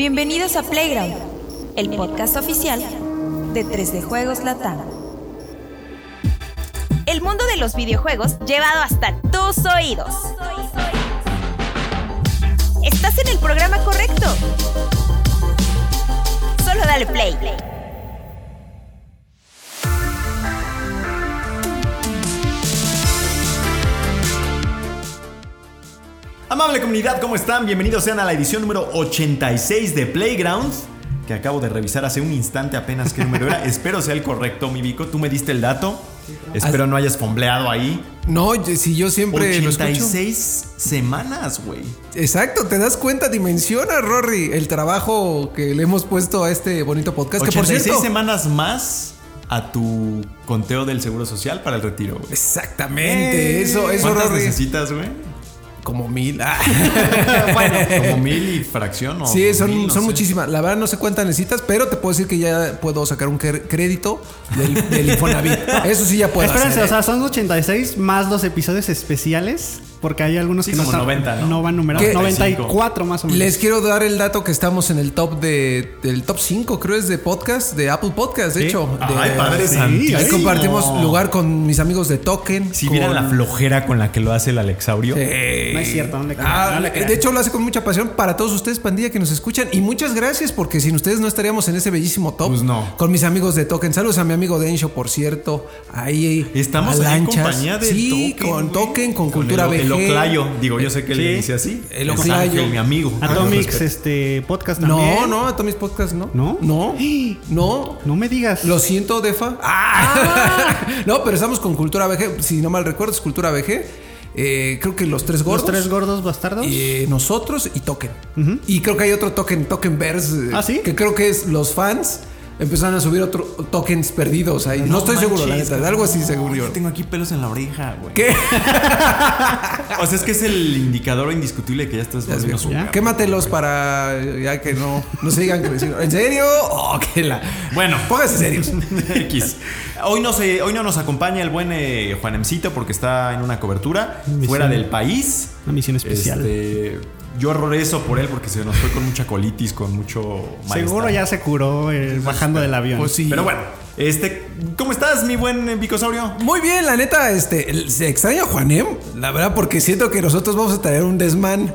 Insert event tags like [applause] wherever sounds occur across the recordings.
Bienvenidos a Playground, el podcast oficial de 3D Juegos Latam. El mundo de los videojuegos llevado hasta tus oídos. Estás en el programa correcto. Solo dale play. Amable comunidad, ¿cómo están? Bienvenidos sean a la edición número 86 de Playgrounds, que acabo de revisar hace un instante apenas qué número era. [laughs] Espero sea el correcto, mi Vico. Tú me diste el dato. Espero no hayas fombleado ahí. No, si yo siempre lo escucho. 86 semanas, güey. Exacto, te das cuenta, dimensiona, Rory, el trabajo que le hemos puesto a este bonito podcast. Que por 86 cierto, semanas más a tu conteo del Seguro Social para el retiro, güey. Exactamente, eso, eso, ¿Cuántas Rory. necesitas, güey? Como mil. Ah. [laughs] Como mil y fracción o Sí, son, mil, no son muchísimas. La verdad no sé cuántas necesitas, pero te puedo decir que ya puedo sacar un crédito del, del Infonavit. [laughs] Eso sí ya puedo Espérense, hacer. o sea, son 86 más los episodios especiales, porque hay algunos Sí, que no, como están- 90, ¿no? van numerados. ¿Qué? 94 más o menos. Les quiero dar el dato que estamos en el top de del top 5, creo es de podcast, de Apple Podcast, de Sí. hecho. De- Ay, padre Sí. Ahí compartimos lugar con mis amigos de Token. Si con- vieran la flojera con la que lo hace el Alexaurio. No es cierto, no le crean, ah, no de hecho, lo hace con mucha pasión para todos ustedes, pandilla, que nos escuchan. Y muchas gracias, porque sin ustedes no estaríamos en ese bellísimo top. Pues no. Con mis amigos de Token. Saludos a mi amigo Dencho, por cierto. Ahí. Estamos en compañía de Sí, Token, con. Token, con, Cultura el. El Oclayo. Digo, yo sé que Sí. le dice así. El Es Oclayo. Ángel, mi amigo. Atomics, este podcast también. No, no, Atomics Podcast no. ¿No? No. [gasps] No. No me digas. Lo siento, Defa. Ah. [laughs] no, pero estamos con Cultura VG. Si no mal recuerdo, es Cultura VG. Eh, creo que los tres los gordos. tres gordos bastardos. Eh, nosotros y Token. Y creo que hay otro token, Tokenverse. eh, ¿Ah, sí? Que creo que es los fans empezaron a subir otros tokens perdidos ahí. No, estoy seguro, la manches, neta. de Algo así seguro yo. Tengo aquí pelos en la oreja, güey. ¿Qué? O sea, es que es el indicador indiscutible que ya estás Ya es volviendo súper, Quématelos para ya que no, no se digan creciendo. ¿En serio? Oh, que la. Bueno. póngase serios. [laughs] X. Hoy no, se, hoy no nos acompaña el buen eh, Juanemcito porque está en una cobertura Misión. fuera del país. Una misión especial. Este, yo rezo por él porque se nos fue con mucha colitis, con mucho Seguro malestar. ya se curó eh, bajando del avión. Pues sí. Pero bueno, este, ¿cómo estás, mi buen Bicosaurio? Muy bien, la neta, este, se extraña a Juanem, la verdad, porque siento que nosotros vamos a traer un desmán.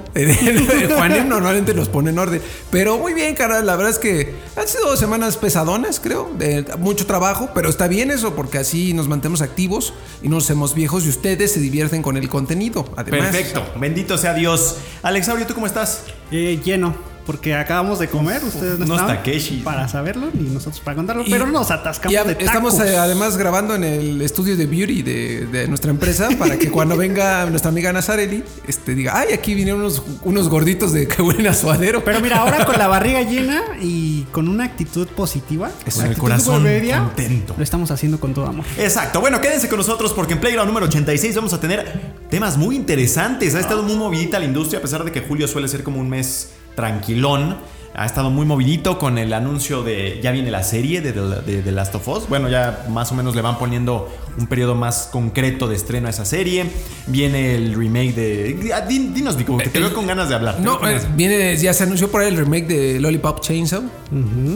Juanem normalmente nos pone en orden. Pero muy bien, cara, la verdad es que han sido semanas pesadonas, creo, de mucho trabajo, pero está bien eso, porque así nos mantenemos activos y no nos hacemos viejos y ustedes se divierten con el contenido. Además, Perfecto, bendito sea Dios. Alexaurio, ¿tú cómo estás? Eh, lleno. Porque acabamos de comer, ustedes no Takeshis. para saberlo, ni nosotros para contarlo, Y- pero nos atascamos y a- de tacos. estamos eh, además grabando en el estudio de beauty de, de nuestra empresa para que cuando venga nuestra amiga Nazareli este, diga, ay, aquí vinieron unos, unos gorditos de que huelen a suadero. Pero mira, ahora con la barriga llena y con una actitud positiva, Con el corazón contento. Lo estamos haciendo con todo amor. Exacto. Bueno, quédense con nosotros porque en Playground número 86 vamos a tener temas muy interesantes. Ha estado muy movidita la industria, a pesar de que julio suele ser como un mes tranquilón. Ha estado muy movidito con el anuncio de ya viene la serie de The, de The Last of Us. Bueno, ya más o menos le van poniendo un periodo más concreto de estreno a esa serie. Viene el remake de. Din- Dinos, Vico, que te veo con ganas de hablar. No, eh, viene, ya se anunció por ahí el remake de Lollipop Chainsaw.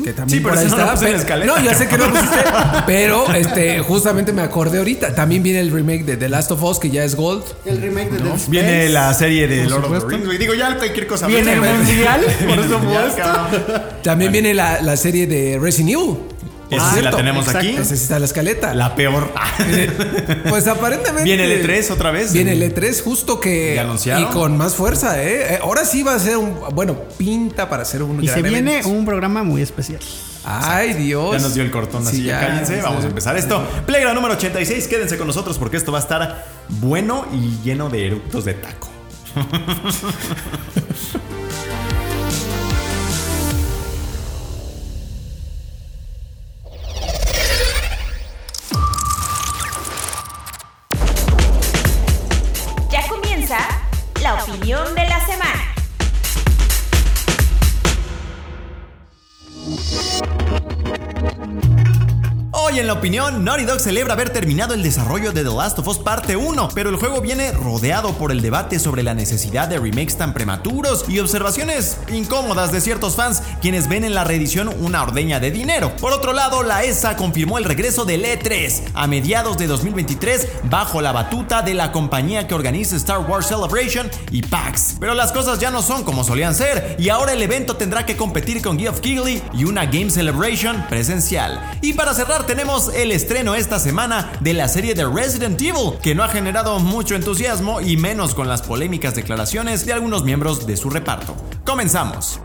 Que también Sí, pero por ahí ese no lo está. puse en la pero- escaleta. no, ya sé que no lo pusiste. [laughs] pero este, justamente me acordé ahorita. También viene el remake de The Last of Us, que ya es Gold. El remake de Space. Viene la serie de Lord of the. Rings. Digo, ya cualquier cosa. Viene el mundial, [laughs] por supuesto. [laughs] También viene la, la serie de Resident Evil. Esa Ah, sí la tenemos exacto. aquí. Esa sí está la escaleta. La peor. [laughs] Pues aparentemente. ¿Viene el E3 otra vez? Viene el E3 justo que. ¿Ya anunciaron? Y con más fuerza, ¿eh? Eh, Ahora sí va a ser un. Bueno, pinta para ser un. Y gran se viene evento. un programa muy especial. Ay, Dios. Ya nos dio el cortón, así Sí, ya ya, cállense. sí. Vamos a empezar esto. Playground número 86. Quédense con nosotros porque esto va a estar bueno y lleno de eructos de taco. [laughs] En la opinión, Naughty Dog celebra haber terminado el desarrollo de The Last of Us Parte 1, pero el juego viene rodeado por el debate sobre la necesidad de remakes tan prematuros y observaciones incómodas de ciertos fans quienes ven en la reedición una ordeña de dinero. Por otro lado, la ESA confirmó el regreso del E3 a mediados de 2023 bajo la batuta de la compañía que organiza Star Wars Celebration y PAX. Pero las cosas ya no son como solían ser y ahora el evento tendrá que competir con Geoff Keighley y una Game Celebration presencial. Y para cerrar tenemos el estreno esta semana de la serie de Resident Evil, que no ha generado mucho entusiasmo y menos con las polémicas declaraciones de algunos miembros de su reparto. Comenzamos.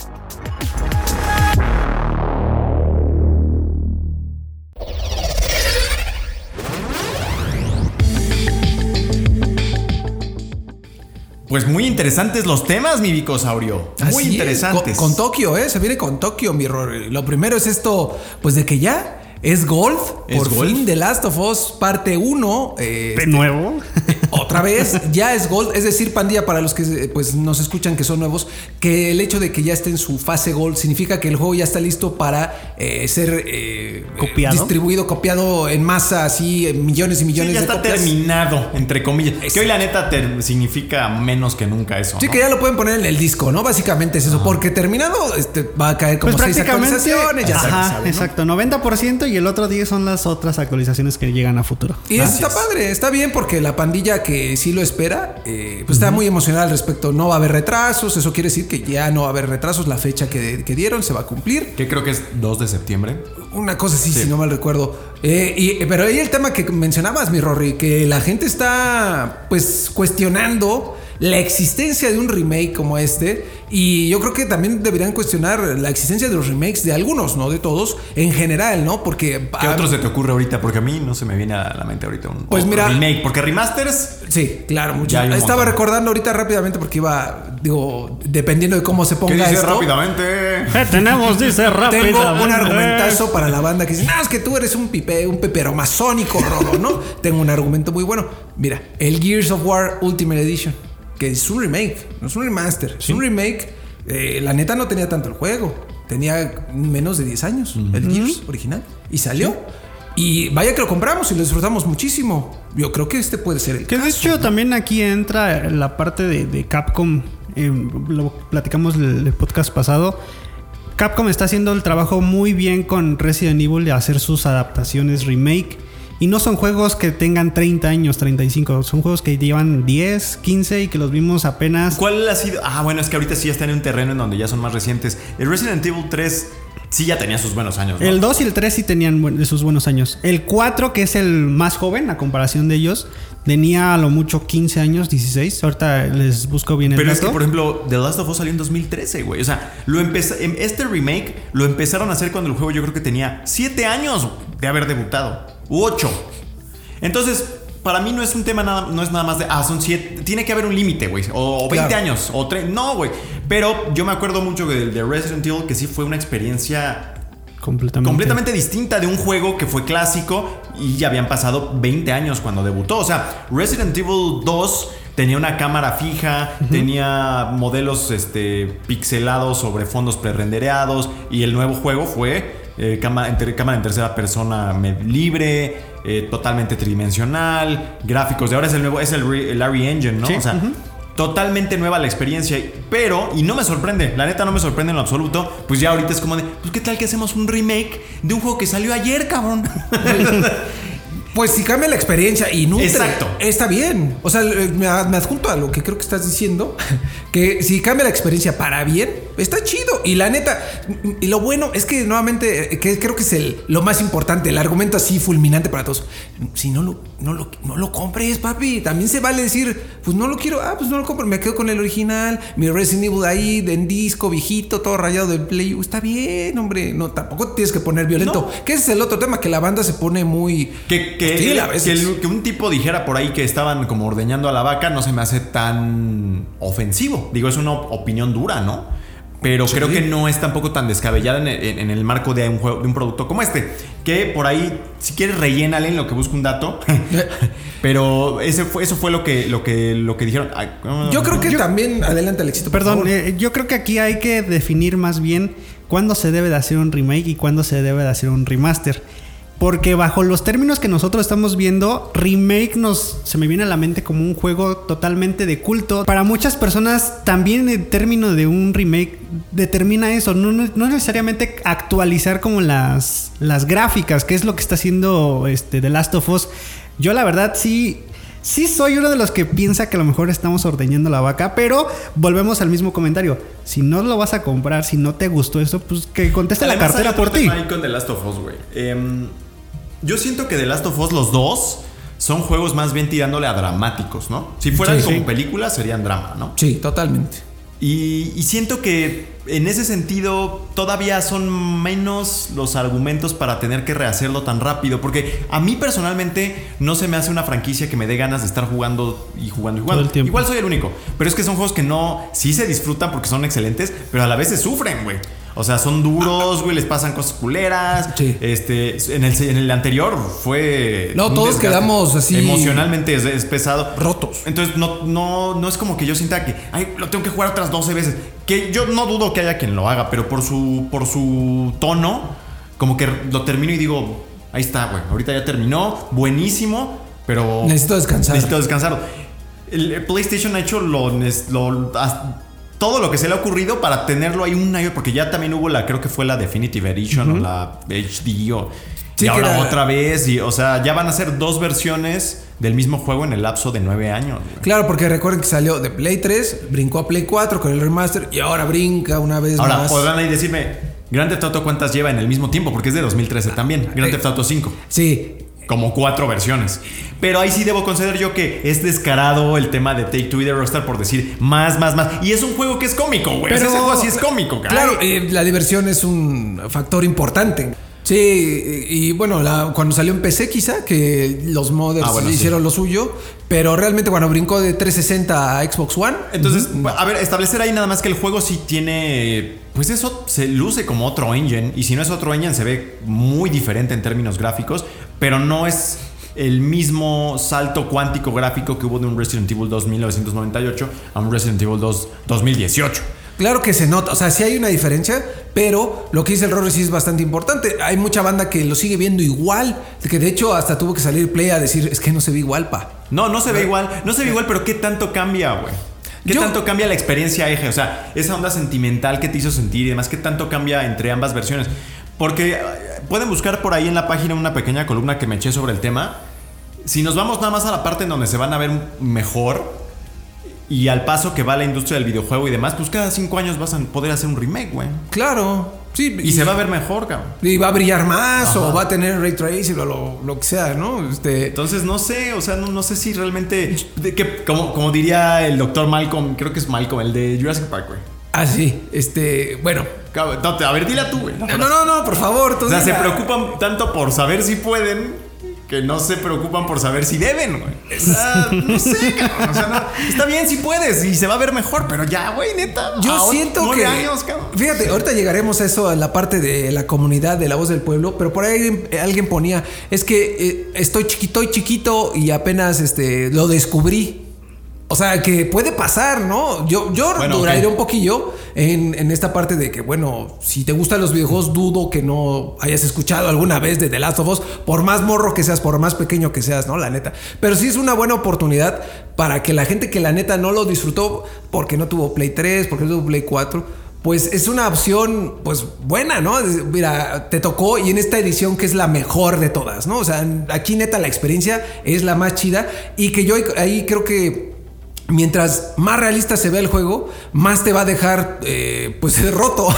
Pues muy interesantes los temas, mi Vicosaurio. Muy Así interesantes. Con, con Tokio, ¿eh? Se viene con Tokio, mi Rory. Lo primero es esto, pues de que ya es golf. Es por golf. fin, The Last of Us parte 1. eh, De nuevo. otra vez, [laughs] ya es Gold. Es decir, pandilla, para los que eh, pues, nos escuchan que son nuevos, que el hecho de que ya esté en su fase Gold significa que el juego ya está listo para eh, ser eh, Copiado. distribuido, copiado en masa, así, en millones y Sí, millones ya de está copias. terminado, entre comillas. Que hoy la neta significa menos que nunca eso. Sí, ¿no? que ya lo pueden poner en el disco, ¿no? Básicamente es eso, porque terminado este, va a caer como Pues seis actualizaciones, ya Ajá, sabes, ¿sabes, ¿no? exacto. 90% y el otro 10 son las otras actualizaciones que llegan a futuro. Y eso está es. padre, está bien porque la pandilla que sí lo espera, eh, pues está muy emocionada al respecto. No va a haber retrasos, eso quiere decir que ya no va a haber retrasos. La fecha que, que dieron se va a cumplir. Que creo que es 2 de septiembre. Una cosa así, si no mal recuerdo. Eh, y, pero ahí el tema que mencionabas, mi Rory, que la gente está pues cuestionando la existencia de un remake como este. Y yo creo que también deberían cuestionar la existencia de los remakes de algunos, no de todos, en general, ¿no? Porque... ¿Qué ah, otro se te ocurre ahorita? Porque a mí no se me viene a la mente ahorita un Pues mira- remake. Porque remasters. Sí, claro, mucho. Estaba montón. recordando ahorita rápidamente porque iba, digo, dependiendo de cómo se ¿Qué ponga dice esto. rápidamente? Eh, tenemos, dice rápido. Tengo un argumentazo para la banda que dice, no, es que tú eres un pipe, un pepero masónico, Rodo, ¿no? [laughs] Tengo un argumento muy bueno. Mira, el Gears of War Ultimate Edition, que es un remake, no es un remaster, es un remake. Eh, la neta no tenía tanto el juego, tenía menos de 10 años, el Gears original, y salió. Y vaya que lo compramos y lo disfrutamos muchísimo. Yo creo que este puede ser el Que de caso. hecho también aquí entra la parte de, de Capcom. eh, lo platicamos el, el podcast pasado. Capcom está haciendo el trabajo muy bien con Resident Evil de hacer sus adaptaciones remake. Y no son juegos que tengan 30 años, 35. Son juegos que llevan 10, 15 y que los vimos apenas. ¿Cuál ha sido? Ah, bueno, es que ahorita sí ya está en un terreno en donde ya son más recientes. El Resident Evil 3 sí ya tenía sus buenos años. ¿no? El 2 y el 3 sí tenían sus buenos años. El 4, que es el más joven a comparación de ellos, tenía a lo mucho 15 años, 16. Ahorita les busco bien el Pero es que, dato. por ejemplo, The Last of Us salió en 2013, güey. O sea, lo em- este remake lo empezaron a hacer cuando el juego yo creo que tenía 7 años de haber debutado. U 8. Entonces, para mí no es un tema nada, no es nada más de, ah, son 7. Tiene que haber un límite, güey. O, o 20 Claro. años. O 3. No, güey. Pero yo me acuerdo mucho del de Resident Evil que sí fue una experiencia completamente. completamente distinta de un juego que fue clásico y ya habían pasado 20 años cuando debutó. O sea, Resident Evil 2 tenía una cámara fija, tenía modelos este, pixelados sobre fondos prerendereados y el nuevo juego fue eh, cámara, en ter- cámara en tercera persona libre, eh, totalmente tridimensional, gráficos de ahora es el nuevo, es el, el Larry Engine, ¿no? Sí, O sea. Totalmente nueva la experiencia, pero, y no me sorprende, la neta no me sorprende en lo absoluto, pues ya ahorita es como de, pues qué tal que hacemos un remake de un juego que salió ayer, cabrón. [laughs] Pues si cambia la experiencia y nutre, Exacto. está bien. O sea, eh, me, adjunto a lo que creo que estás diciendo, [laughs] que si cambia la experiencia para bien, está chido. Y la neta, y lo bueno es que nuevamente, eh, que creo que es el, lo más importante, el argumento así fulminante para todos. Si no lo, no, lo, no lo compres, papi, también se vale decir, pues no lo quiero, ah, pues no lo compro, me quedo con el original, mi Resident Evil ahí, de en disco, viejito, todo rayado del Play. Está bien, hombre, no, tampoco tienes que poner violento. No. Que ese es el otro tema, que la banda se pone muy... que, hostil a que veces. el- que un tipo dijera por ahí que estaban como ordeñando a la vaca no se me hace tan ofensivo. Digo, es una op- opinión dura, ¿no? Pero creo que no es tampoco tan descabellada en el, en el marco de un, juego, de un producto como este. Que por ahí, si quieres, rellénale en lo que busca un dato. [laughs] [laughs] Pero ese fue, eso fue lo que, lo que, lo que dijeron. Ay, Yo creo que también, adelante Alexito. por Perdón, favor. eh, yo creo que aquí hay que definir más bien cuándo se debe de hacer un remake y cuándo se debe de hacer un remaster. Porque bajo los términos que nosotros estamos viendo, remake nos se me viene a la mente como un juego totalmente de culto. Para muchas personas también el término de un remake determina eso, no, no- no necesariamente actualizar como las, las gráficas, que es lo que está haciendo este The Last of Us. Yo la verdad sí Sí soy uno de los que piensa que a lo mejor estamos ordeñando la vaca, pero volvemos al mismo comentario. Si no lo vas a comprar, si no te gustó eso, pues que conteste la cartera por ti. con The Last of Us, güey. Em, yo siento que The Last of Us, los dos, son juegos más bien tirándole a dramáticos, ¿no? Si fueran Sí, como sí. películas, serían drama, ¿no? Sí, totalmente. Y, y siento que en ese sentido todavía son menos los argumentos para tener que rehacerlo tan rápido. Porque a mí personalmente no se me hace una franquicia que me dé ganas de estar jugando y jugando y jugando. Todo el tiempo. Igual soy el único. Pero es que son juegos que no, sí se disfrutan porque son excelentes, pero a la vez se sufren, güey. O sea, son duros, güey, les pasan cosas culeras. Sí. Este, en el, en el anterior fue. No, todos quedamos así- Emocionalmente es, es pesado. Rotos. Entonces no, no, no es como que yo sienta que ay, lo tengo que jugar otras 12 veces. Que yo no dudo que haya quien lo haga, pero por su, por su tono, como que lo termino y digo, ahí está, güey. Ahorita ya terminó, buenísimo, pero. Necesito descansar. Necesito descansar. El, PlayStation ha hecho lo, lo- todo lo que se le ha ocurrido para tenerlo ahí un año, porque ya también hubo la, creo que fue la Definitive Edition o la HD o. Sí, y ahora era- otra vez, y, o sea, ya van a ser dos versiones del mismo juego en el lapso de nueve años. güey. Claro, porque recuerden que salió de Play 3, brincó a Play 4 con el remaster y ahora brinca una vez Ahora, más. podrán ahí decirme, Grand Theft Auto cuántas lleva en el mismo tiempo, porque es de 2013 también. Grand. Theft Auto 5. Sí, Como cuatro versiones. Pero ahí sí debo conceder yo que es descarado el tema de Take Two y de Rockstar por decir más, más, más. Y es un juego que es cómico, güey. Pero- Ese juego así es cómico, caray. Claro, eh, la diversión es un factor importante. Sí, y bueno, la- cuando salió en PC quizá, que los modders Ah, bueno, sí. hicieron lo suyo, pero realmente cuando brincó de 360 a Xbox One, Entonces, a ver, establecer ahí nada más que el juego sí tiene. Pues eso se luce como otro engine. Y si no es otro engine, se ve muy diferente en términos gráficos. Pero no es el mismo salto cuántico gráfico que hubo de un Resident Evil 2 1998 a un Resident Evil 2 2018. Claro que se nota, o sea, sí hay una diferencia, pero lo que dice el Rory sí es bastante importante. Hay mucha banda que lo sigue viendo igual, que de hecho hasta tuvo que salir Play a decir, es que no se ve igual, pa. No, no se ve igual. No se ve igual, pero ¿qué tanto cambia, güey? ¿Qué Yo- tanto cambia la experiencia eje? O sea, esa onda sentimental que te hizo sentir y demás, ¿qué tanto cambia entre ambas versiones? Porque eh, pueden buscar por ahí en la página una pequeña columna que me eché sobre el tema. Si nos vamos nada más a la parte en donde se van a ver mejor y al paso que va la industria del videojuego y demás, pues cada cinco años vas a poder hacer un remake, güey. Claro, sí. Y se va a ver mejor, cabrón. y va a brillar más Ajá. o va a tener ray tracing o lo, lo que sea, ¿no? Este, Entonces no sé, o sea, no, no sé si realmente, de que, como, como diría el doctor Malcolm, creo que es Malcolm, el de Jurassic Park, güey. ah, sí, este, bueno. Cabrón, no, te- a ver, dila tú, güey. No, no, no, no, por favor. tú O sea, se preocupan tanto por saber si pueden que no se preocupan por saber si deben, güey. Esa, no sé, cabrón. O sea, no, está bien si puedes y se va a ver mejor, pero ya, güey, neta. Yo siento que. años, cabrón. Fíjate, ahorita llegaremos a eso, a la parte de la comunidad, de la voz del pueblo, pero por ahí eh, alguien ponía, es que eh, estoy chiquito y chiquito y apenas este, lo descubrí. O sea, que puede pasar, ¿no? Yo, yo Bueno, duraría un poquillo en, en esta parte de que, bueno, si te gustan los videojuegos, dudo que no hayas escuchado alguna vez de The Last of Us, por más morro que seas, por más pequeño que seas, ¿no? La neta. Pero sí es una buena oportunidad para que la gente que la neta no lo disfrutó porque no tuvo Play 3, porque no tuvo Play 4, pues es una opción, pues buena, ¿no? Mira, te tocó y en esta edición que es la mejor de todas, ¿no? O sea, aquí neta la experiencia es la más chida y que yo ahí creo que mientras más realista se ve el juego, más te va a dejar eh, pues [laughs] roto.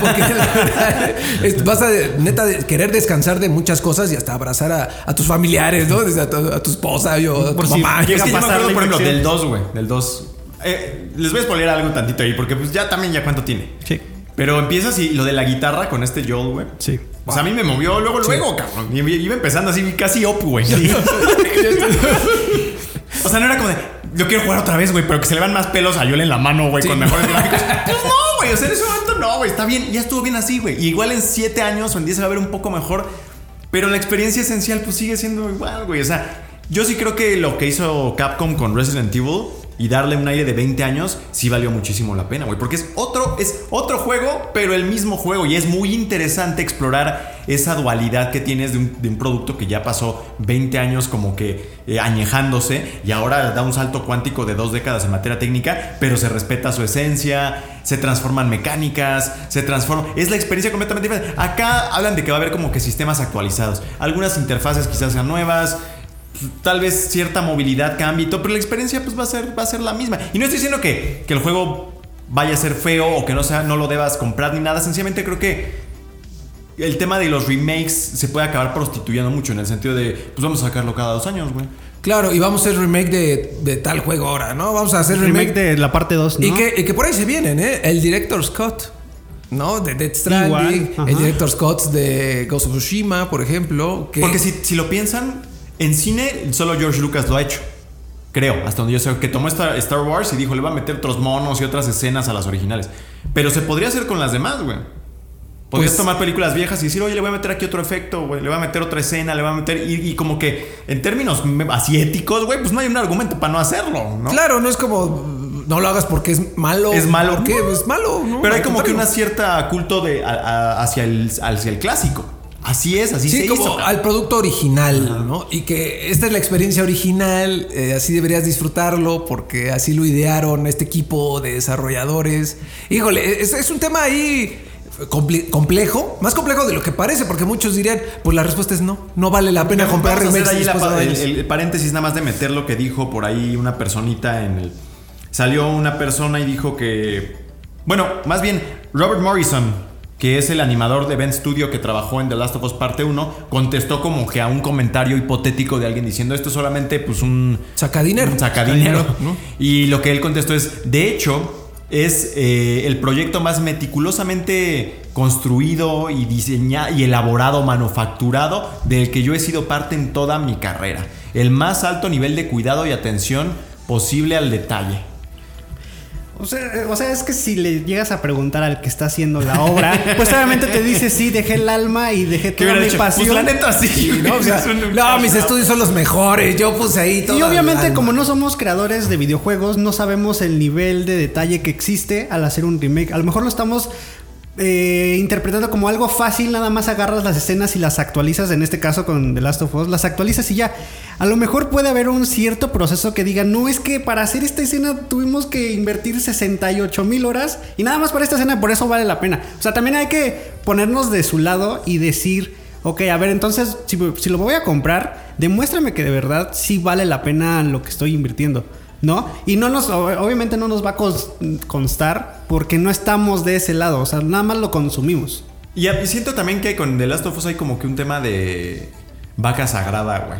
Porque la verdad, es- vas a neta querer descansar de muchas cosas y hasta abrazar a, a tus familiares, ¿no? Desde a, tu, a tu esposa y a tu Por si mamá. Es que a yo me acuerdo, por ejemplo, del 2, güey. Del 2. Eh, les voy a spoiler algo tantito ahí, porque pues ya también ya cuánto tiene. Sí. Pero empiezas y lo de la guitarra con este Joel, güey. Sí. O sea, a mí me movió luego, luego, cabrón. Y Iba empezando así casi op, güey. [laughs] [laughs] o sea, no era como de, yo quiero jugar otra vez, güey, pero que se le van más pelos a Joel en la mano, güey, Sí. con mejores [laughs] gráficos. Pues no, güey. O sea, en ese momento no, güey. Está bien, ya estuvo bien así, güey. Y igual en 7 años o en 10 se va a ver un poco mejor. Pero la experiencia esencial, pues sigue siendo igual, güey. O sea, yo sí creo que lo que hizo Capcom con Resident Evil y darle un aire de 20 años, sí valió muchísimo la pena, güey. Porque es otro, es otro juego, pero el mismo juego. Y es muy interesante explorar esa dualidad que tienes de un, de un producto que ya pasó 20 años como que eh, añejándose y ahora da un salto cuántico de dos décadas en materia técnica, pero se respeta su esencia, se transforman mecánicas, se transforma. Es la experiencia completamente diferente. Acá hablan de que va a haber como que sistemas actualizados. Algunas interfaces quizás sean nuevas tal vez cierta movilidad cambie y todo, pero la experiencia pues va a ser, va a ser la misma. Y no estoy diciendo que, que el juego vaya a ser feo o que no, sea, no lo debas comprar ni nada, sencillamente creo que el tema de los remakes se puede acabar prostituyendo mucho en el sentido de, pues vamos a sacarlo cada dos años, güey. Claro, y vamos a hacer remake de, de tal juego ahora, ¿no? Vamos a hacer remake, remake, de la parte 2, ¿no? Y, que, y que por ahí se vienen, ¿eh? El Director Scott, ¿no? De Dead Stranding, Igual, el Director Scott de Ghost of Tsushima, por ejemplo. Que, Porque si, si lo piensan, en cine solo George Lucas lo ha hecho. Creo, hasta donde yo sé, que tomó Star, Star Wars y dijo, le va a meter otros monos y otras escenas a las originales. Pero se podría hacer con las demás, güey. Podrías Pues- tomar películas viejas y decir, oye, le voy a meter aquí otro efecto, güey, le voy a meter otra escena, le voy a meter. Y, y como que en términos éticos, güey, pues no hay un argumento para no hacerlo, ¿no? Claro, no es como no lo hagas porque es malo. Es malo. ¿Por qué? Es malo, ¿no? Pero hay como que una cierta culto de, a- a- hacia, el, hacia el clásico. Así es, así Sí, se como hizo. al producto original, ¿no? Y que esta es la experiencia original, eh, así deberías disfrutarlo porque así lo idearon este equipo de desarrolladores. Híjole, es, es un tema ahí comple- complejo, más complejo de lo que parece, porque muchos dirían, pues la respuesta es no, no vale la pena comprar remakes ahí la el, el paréntesis nada más de meter lo que dijo por ahí una personita en el... Salió una persona y dijo que... Bueno, más bien, Robert Morrison, que es el animador de Event Studio que trabajó en The Last of Us Parte 1, contestó como que a un comentario hipotético de alguien diciendo esto es solamente pues un... Sacadinero. Un sacadinero. ¿no? Y lo que él contestó es, de hecho, es eh, el proyecto más meticulosamente construido y diseñado y elaborado, manufacturado del que yo he sido parte en toda mi carrera. El más alto nivel de cuidado y atención posible al detalle. O sea, o sea, es que si le llegas a preguntar al que está haciendo la obra, pues obviamente te dice, sí, dejé el alma y dejé ¿Qué toda mi pasión. Pues la neta sí. ¿no? O sea, no, mis estudios son los mejores. Yo puse ahí todo. Y obviamente como no somos creadores de videojuegos, no sabemos el nivel de detalle que existe al hacer un remake. A lo mejor lo estamos eh, interpretando como algo fácil, nada más agarras las escenas y las actualizas, en este caso con The Last of Us, las actualizas y ya. A lo mejor puede haber un cierto proceso que diga, no es que para hacer esta escena tuvimos que invertir 68 mil horas y nada más para esta escena, por eso vale la pena. O sea, también hay que ponernos de su lado y decir... Ok, a ver, entonces, si, si lo voy a comprar, demuéstrame que de verdad sí vale la pena lo que estoy invirtiendo, ¿no? Y no nos, ob- obviamente no nos va a cons- constar porque no estamos de ese lado, o sea, nada más lo consumimos. Y siento también que con The Last of Us hay como que un tema de vaca sagrada, güey.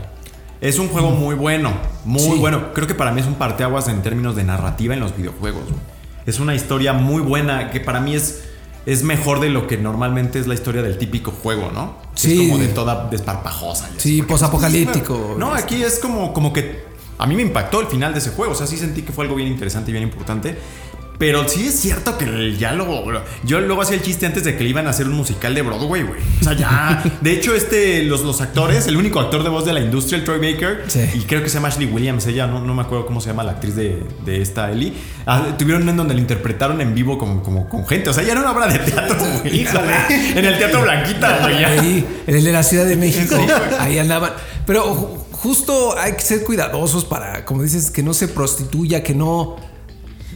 Es un juego muy bueno, muy Sí. bueno. Creo que para mí es un parteaguas en términos de narrativa en los videojuegos. güey. Es una historia muy buena que para mí es, es mejor de lo que normalmente es la historia del típico juego, ¿no? Sí. Es como de toda desparpajosa. Sí, posapocalíptico. No, aquí es como, como que a mí me impactó el final de ese juego. O sea, sí sentí que fue algo bien interesante y bien importante. Pero sí es cierto que ya lo. Yo luego hacía el chiste antes de que le iban a hacer un musical de Broadway, güey. O sea, ya. [laughs] De hecho, este, los, los actores, el único actor de voz de la industria, el Troy Baker, Sí. y creo que se llama Ashley Williams, ella, no, no me acuerdo cómo se llama la actriz de, de esta Ellie. ah, tuvieron en donde lo interpretaron en vivo como, como con gente. O sea, ya era una obra de teatro, güey. [laughs] en el Teatro Blanquita, güey. Ahí, en el de la Ciudad de México, ahí andaban. Pero justo hay que ser cuidadosos para, como dices, que no se prostituya, que no.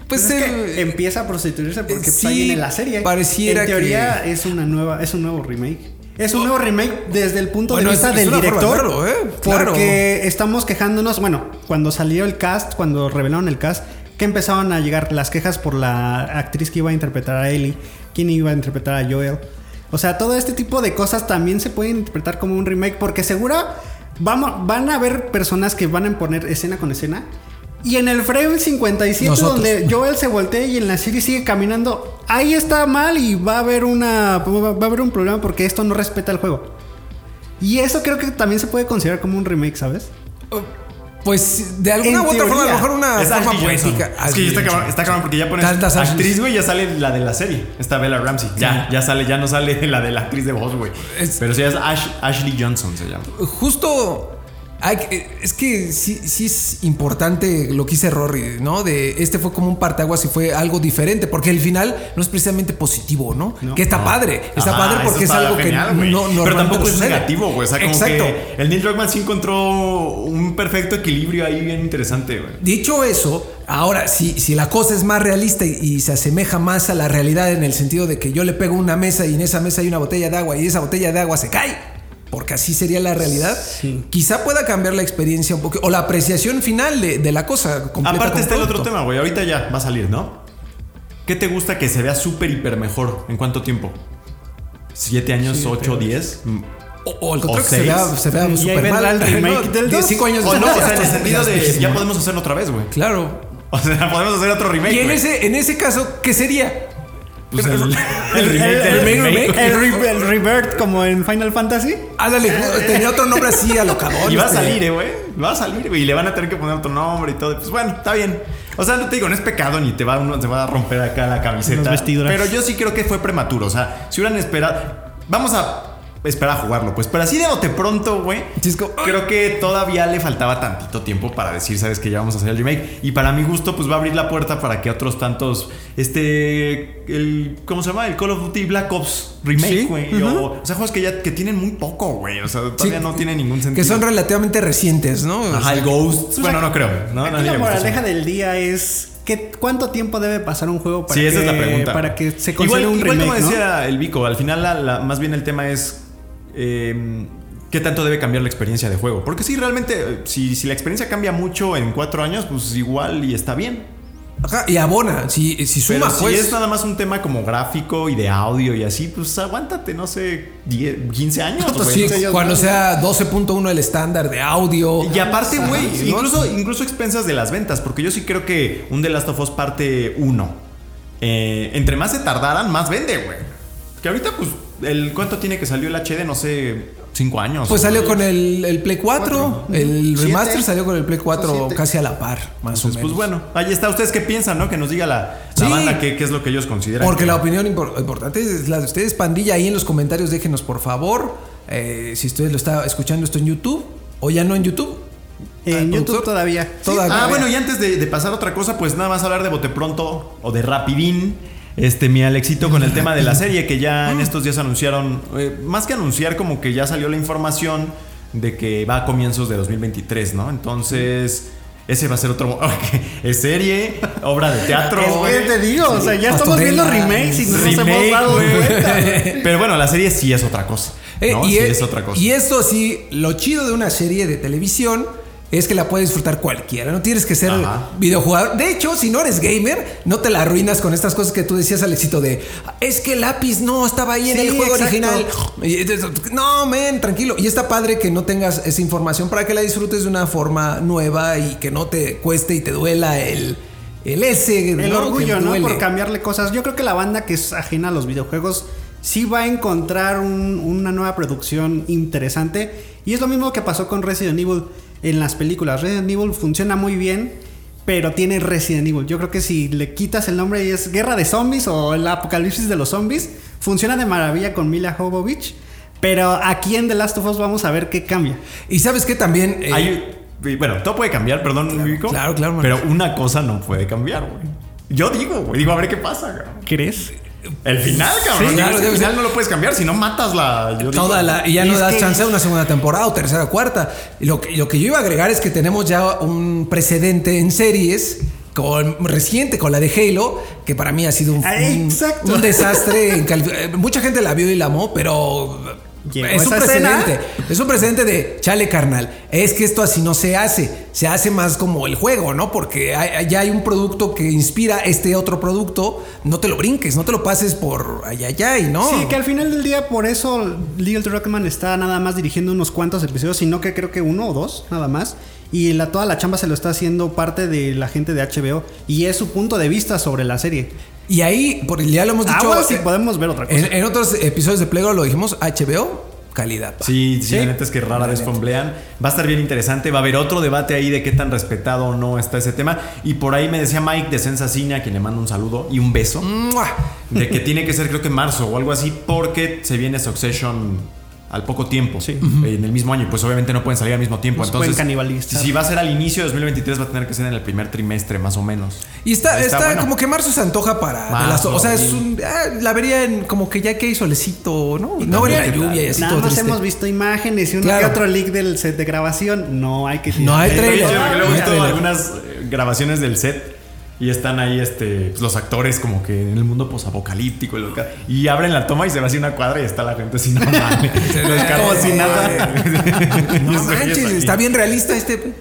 Pues Es que empieza a prostituirse porque pues, sí, viene la serie. pareciera en teoría que- es una nueva, es un nuevo remake. Es un nuevo remake desde el punto Bueno, de vista es del de director. verlo, ¿eh? Claro. Porque estamos quejándonos, bueno, cuando salió el cast, cuando revelaron el cast, que empezaron a llegar las quejas por la actriz que iba a interpretar a Ellie, quién iba a interpretar a Joel. O sea, todo este tipo de cosas también se pueden interpretar como un remake porque seguro vamos, van a haber personas que van a poner escena con escena. Y en el frame 57 Nosotros. donde Joel se voltea y en la serie sigue caminando, ahí está mal y va a haber una va va a haber un problema porque esto no respeta el juego. Y eso creo que también se puede considerar como un remake, ¿sabes? Pues de alguna En u otra forma, a lo mejor una Es forma Ashley Johnson. poética. Es que está cabrón, está cabrón porque ya pones Tantas actriz, güey, ya sale la de la serie. Esta Bella Ramsey. Ya, ya sale, ya no sale [laughs] la de la actriz de voz, güey. Pero sí es Ash- Ashley Johnson se llama. Justo Hay es que sí, sí es importante lo que dice Rory, ¿no? De este fue como un parteaguas y fue algo diferente, porque el final no es precisamente positivo, ¿no? Que está padre, está Ajá, padre porque es algo genial, que güey. no Pero tampoco no es sucede. negativo, güey. O sea, como Exacto. que el Neil Druckmann sí encontró un perfecto equilibrio ahí bien interesante, güey. Dicho eso, ahora si, si la cosa es más realista y, y se asemeja más a la realidad en el sentido de que yo le pego una mesa y en esa mesa hay una botella de agua y esa botella de agua se cae, porque así sería la realidad, quizá pueda cambiar la experiencia un poco o la apreciación final de, de la cosa. completa Aparte está el otro tema, güey. Ahorita ya va a salir, ¿no? ¿Qué te gusta que se vea súper hiper mejor? ¿En cuánto tiempo? ¿Siete años, ocho, diez? Mm. O, o contrario, que se seis. vea, se vea súper mal. el remake No, del 10, dos. cinco años O no, o sea, en el ya [laughs] sentido de ya podemos hacerlo otra vez, güey. Claro. [laughs] O sea, podemos hacer otro remake. Y en ese, en ese caso, ¿qué sería? Pues el, el El, el- remake. el re- el revert como en Final Fantasy. Ándale, tenía otro nombre así alocador. Y va a este. salir, eh, güey. Va a salir, güey. Y le van a tener que poner otro nombre y todo. Pues bueno, está bien. O sea, no te digo, no es pecado ni te va, uno, te va a romper acá la camiseta. Pero yo sí creo que fue prematuro. O sea, si hubieran esperado. Vamos a esperar a jugarlo, pues. Pero así de bote pronto, güey. Como- Creo que todavía le faltaba tantito tiempo para decir, sabes que ya vamos a hacer el remake. Y para mi gusto, pues va a abrir la puerta para que otros tantos. Este. El, ¿Cómo se llama? El Call of Duty Black Ops remake, Sí. güey. o, o sea, juegos que ya que tienen muy poco, güey. O sea, todavía Sí, no tiene ningún sentido. Que son relativamente recientes, ¿no? O Ajá, sea, el Ghost. Bueno, no creo. ¿no? Aquí la moraleja del día es que cuánto tiempo debe pasar un juego para Sí, esa que, es la pregunta. para que se considere igual, un igual remake, como ¿no? decía el Vico, al final la- la- más bien el tema es eh, qué tanto debe cambiar la experiencia de juego. Porque sí, realmente, eh, si, si la experiencia cambia mucho en cuatro años, pues igual y está bien. Ajá, y abona, si, si suma, Pero si pues. es nada más un tema como gráfico y de audio y así, pues aguántate, no sé, 10, 15 años. pues güey. sí, cuando sea 12.1 el estándar de audio. Y aparte, güey, ¿no? incluso, incluso expensas de las ventas, porque yo sí creo que un The Last of Us parte 1, eh, entre más se tardaran, más vende, güey. Que ahorita, pues, el ¿cuánto tiene que salió el HD? No sé, 5 años. Pues salió con el, el Play 4. El Siete. remaster salió con el Play 4 Siete. casi a la par, más o Entonces, menos. pues bueno, ahí está. ¿Ustedes qué piensan, no? Que nos diga la, la Sí. banda qué, qué es lo que ellos consideran. Porque que- la opinión impor- importante es la de ustedes, pandilla. Ahí en los comentarios déjenos, por favor. eh, si ustedes lo está escuchando esto en YouTube o ya no en YouTube. En Ah, YouTube todavía. Todavía. Ah, bueno, y antes de, de pasar a otra cosa, pues nada más hablar de bote pronto o de rapidín. Este, mi Alexito con el tema de la serie, que ya en estos días anunciaron, eh, más que anunciar, como que ya salió la información de que va a comienzos de 2023, ¿no? Entonces, ese va a ser otro. [laughs] es serie, obra de teatro. Es que te digo, o sea, ya estamos viendo remakes y no nos hemos Remake, dado cuenta. Pero bueno, la serie sí es otra cosa. Eh, y, sí es, es otra cosa. y esto sí, lo chido de una serie de televisión es que la puede disfrutar cualquiera. No tienes que ser Ajá. videojugador. De hecho, si no eres gamer, no te la arruinas con estas cosas que tú decías, Alexito, de es que el lápiz no estaba ahí en el juego exacto. original. No, men, tranquilo. Y está padre que no tengas esa información para que la disfrutes de una forma nueva y que no te cueste y te duela el, el ese. El orgullo, ¿no? Por cambiarle cosas. Yo creo que la banda que es ajena a los videojuegos sí va a encontrar un- una nueva producción interesante. Y es lo mismo que pasó con Resident Evil en las películas. Resident Evil funciona muy bien, pero tiene Resident Evil. Yo creo que si le quitas el nombre y es Guerra de Zombies o el Apocalipsis de los Zombies, funciona de maravilla con Mila Jovovich. Pero aquí en The Last of Us vamos a ver qué cambia. Y sabes que también. eh, Hay- bueno, todo puede cambiar, perdón, Vico. claro, claro. Pero una cosa no puede cambiar, güey. Yo digo, güey. Digo, a ver qué pasa, cabrón. ¿Crees? El final, cabrón. Sí, claro, el final no lo puedes cambiar si no matas la. yo digo- Toda la, y ya Y no das que- chance a una segunda temporada o tercera o cuarta. Y lo, que- lo que yo iba a agregar es que tenemos ya un precedente en series con, reciente con la de Halo, que para mí ha sido un, Ah, un- desastre. [laughs] Mucha gente la vio y la amó, pero Llegó es un precedente. Es un precedente de, chale carnal, es que esto así no se hace. Se hace más como el juego, ¿no? Porque hay- ya hay un producto que inspira este otro producto. No te lo brinques, no te lo pases por allá, allá y no. Sí, que al final del día, por eso Legal Rockman está nada más dirigiendo unos cuantos episodios, sino que creo que uno o dos, nada más. Y la, toda la chamba se lo está haciendo parte de la gente de HBO y es su punto de vista sobre la serie. Y ahí, por, ya lo hemos dicho. Agua si eh, podemos ver otra cosa. en, en otros episodios de Playground lo dijimos, HBO, calidad. pa. Sí, sí, Sí. la neta es que rara vez fomblean. Va a estar bien interesante. Va a haber otro debate ahí de qué tan respetado o no está ese tema. Y por ahí me decía Mike de Sensacina, a quien le mando un saludo y un beso, ¡Mua! de que [laughs] tiene que ser creo que marzo o algo así, porque se viene Succession al poco tiempo. Sí. eh, En el mismo año. Y pues obviamente no pueden salir al mismo tiempo. No Entonces, canibalizar. si va a ser al inicio de 2023, va a tener que ser en el primer trimestre, más o menos. Y está, Está está, bueno. como que marzo se antoja para las- O sea, es un. ah, la vería en como que ya que hay solecito, ¿no? No vería la lluvia y así Nada todo más hemos visto imágenes y uno Claro. que otro leak del set de grabación. No hay que No hay trailer. luego he hay visto algunas eh, grabaciones del set y están ahí este, pues, los actores como que en el mundo posapocalíptico y, lo que- y abren la toma y se va así una cuadra y está la gente así, no mames. [laughs] Carros sin nada. [laughs] No manches, está bien realista este.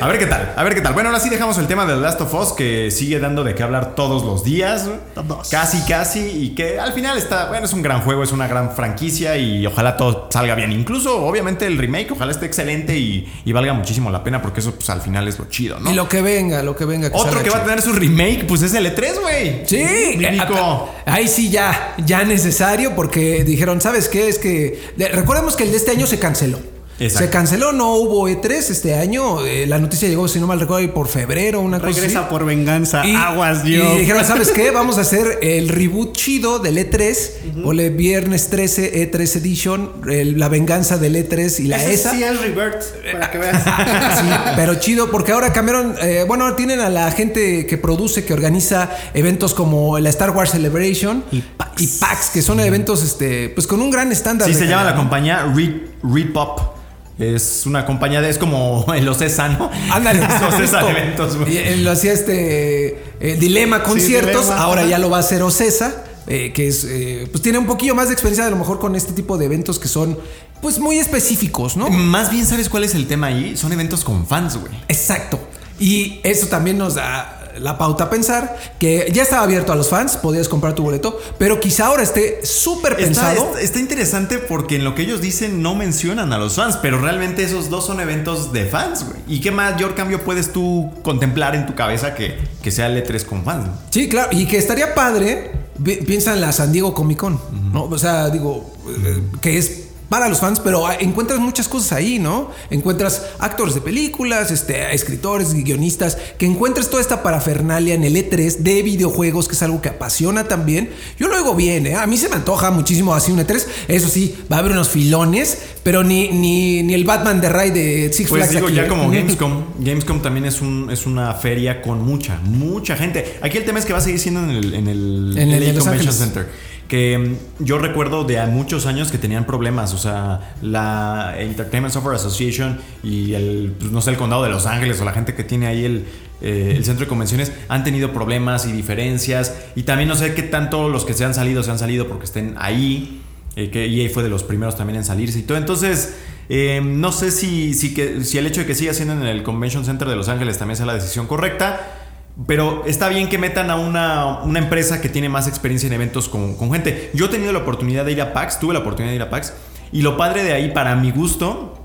A ver qué tal, a ver qué tal. Bueno, ahora sí dejamos el tema de The Last of Us que sigue dando de qué hablar todos los días. Todos. Casi, casi. Y que al final está, bueno, es un gran juego, es una gran franquicia y ojalá todo salga bien. Incluso, obviamente, el remake, ojalá esté excelente y, y valga muchísimo la pena porque eso, pues al final es lo chido, ¿no? Y lo que venga, lo que venga. Otro que va a tener su remake, pues es el E3, güey. Sí, Mi Nico. eh, ahí sí ya, ya necesario porque dijeron, ¿sabes qué? Es que de- recordemos que el de este año se canceló. Exacto. Se canceló, no hubo E3 este año. eh, la noticia llegó, si no mal recuerdo, por febrero, una cosa así. Regresa por venganza. Y, Aguas, y yo. dijeron, ¿sabes qué? [laughs] Vamos a hacer el reboot chido del E3. O el viernes 13, E3 Edition. el- la venganza del E3 y la Ese ESA. sí es revert, para que veas. [laughs] Sí, pero chido, porque ahora cambiaron. eh, bueno, tienen a la gente que produce, que organiza eventos como la Star Wars Celebration Y PAX. y PAX, que son eventos este, pues con un gran estándar. Sí, se llama la compañía Re- Repop. Es una compañía de. Es como [laughs] el OCESA, ¿no? Ándale, [laughs] OCESA de eventos, güey. Y él lo hacía este eh, Dilema Conciertos, Dilema, ahora ya lo va a hacer Ocesa. eh, que es, eh, pues tiene un poquillo más de experiencia a lo mejor con este tipo de eventos que son, pues muy específicos, ¿no? Más bien, ¿sabes cuál es el tema ahí? Son eventos con fans, güey. Exacto. Y eso también nos da la pauta a pensar que ya estaba abierto a los fans, podías comprar tu boleto, pero quizá ahora esté súper pensado. está- está interesante porque en lo que ellos dicen no mencionan a los fans, pero realmente esos dos son eventos de fans, güey. ¿Y qué mayor cambio puedes tú contemplar en tu cabeza que, que sea el E3 con fans? Sí, claro, y que estaría padre, pi- piensa en la San Diego Comic Con, ¿no? O sea, digo, eh, que es para los fans, pero ah, encuentras muchas cosas ahí, ¿no? Encuentras actores de películas, este, escritores, guionistas, que encuentres toda esta parafernalia en el E3 de videojuegos, que es algo que apasiona también. Yo lo digo bien, ¿eh? A mí se me antoja muchísimo así un E3. Eso sí, va a haber unos filones, pero ni, ni, ni el Batman de Ray de Six Pues Flags. digo, aquí, ya ¿eh? como [laughs] Gamescom, Gamescom también es, un, es una feria con mucha, mucha gente. Aquí el tema es que va a seguir siendo en el, en el, En el de LA Los Convention Ángeles. Center. Que mm, yo recuerdo de muchos años que tenían problemas. O sea, la Entertainment Software Association y el, pues, no sé, el condado de Los Ángeles o la gente que tiene ahí el, eh, el centro de convenciones han tenido problemas y diferencias. Y también no sé qué tanto los que se han salido se han salido porque estén ahí. eh, que EA fue de los primeros también en salirse y todo. Entonces, eh, no sé si, si, que, si el hecho de que siga siendo en el Convention Center de Los Ángeles también sea la decisión correcta. Pero está bien que metan a una, una empresa que tiene más experiencia en eventos con, con gente. Yo he tenido la oportunidad de ir a PAX, tuve la oportunidad de ir a PAX. Y lo padre de ahí, para mi gusto,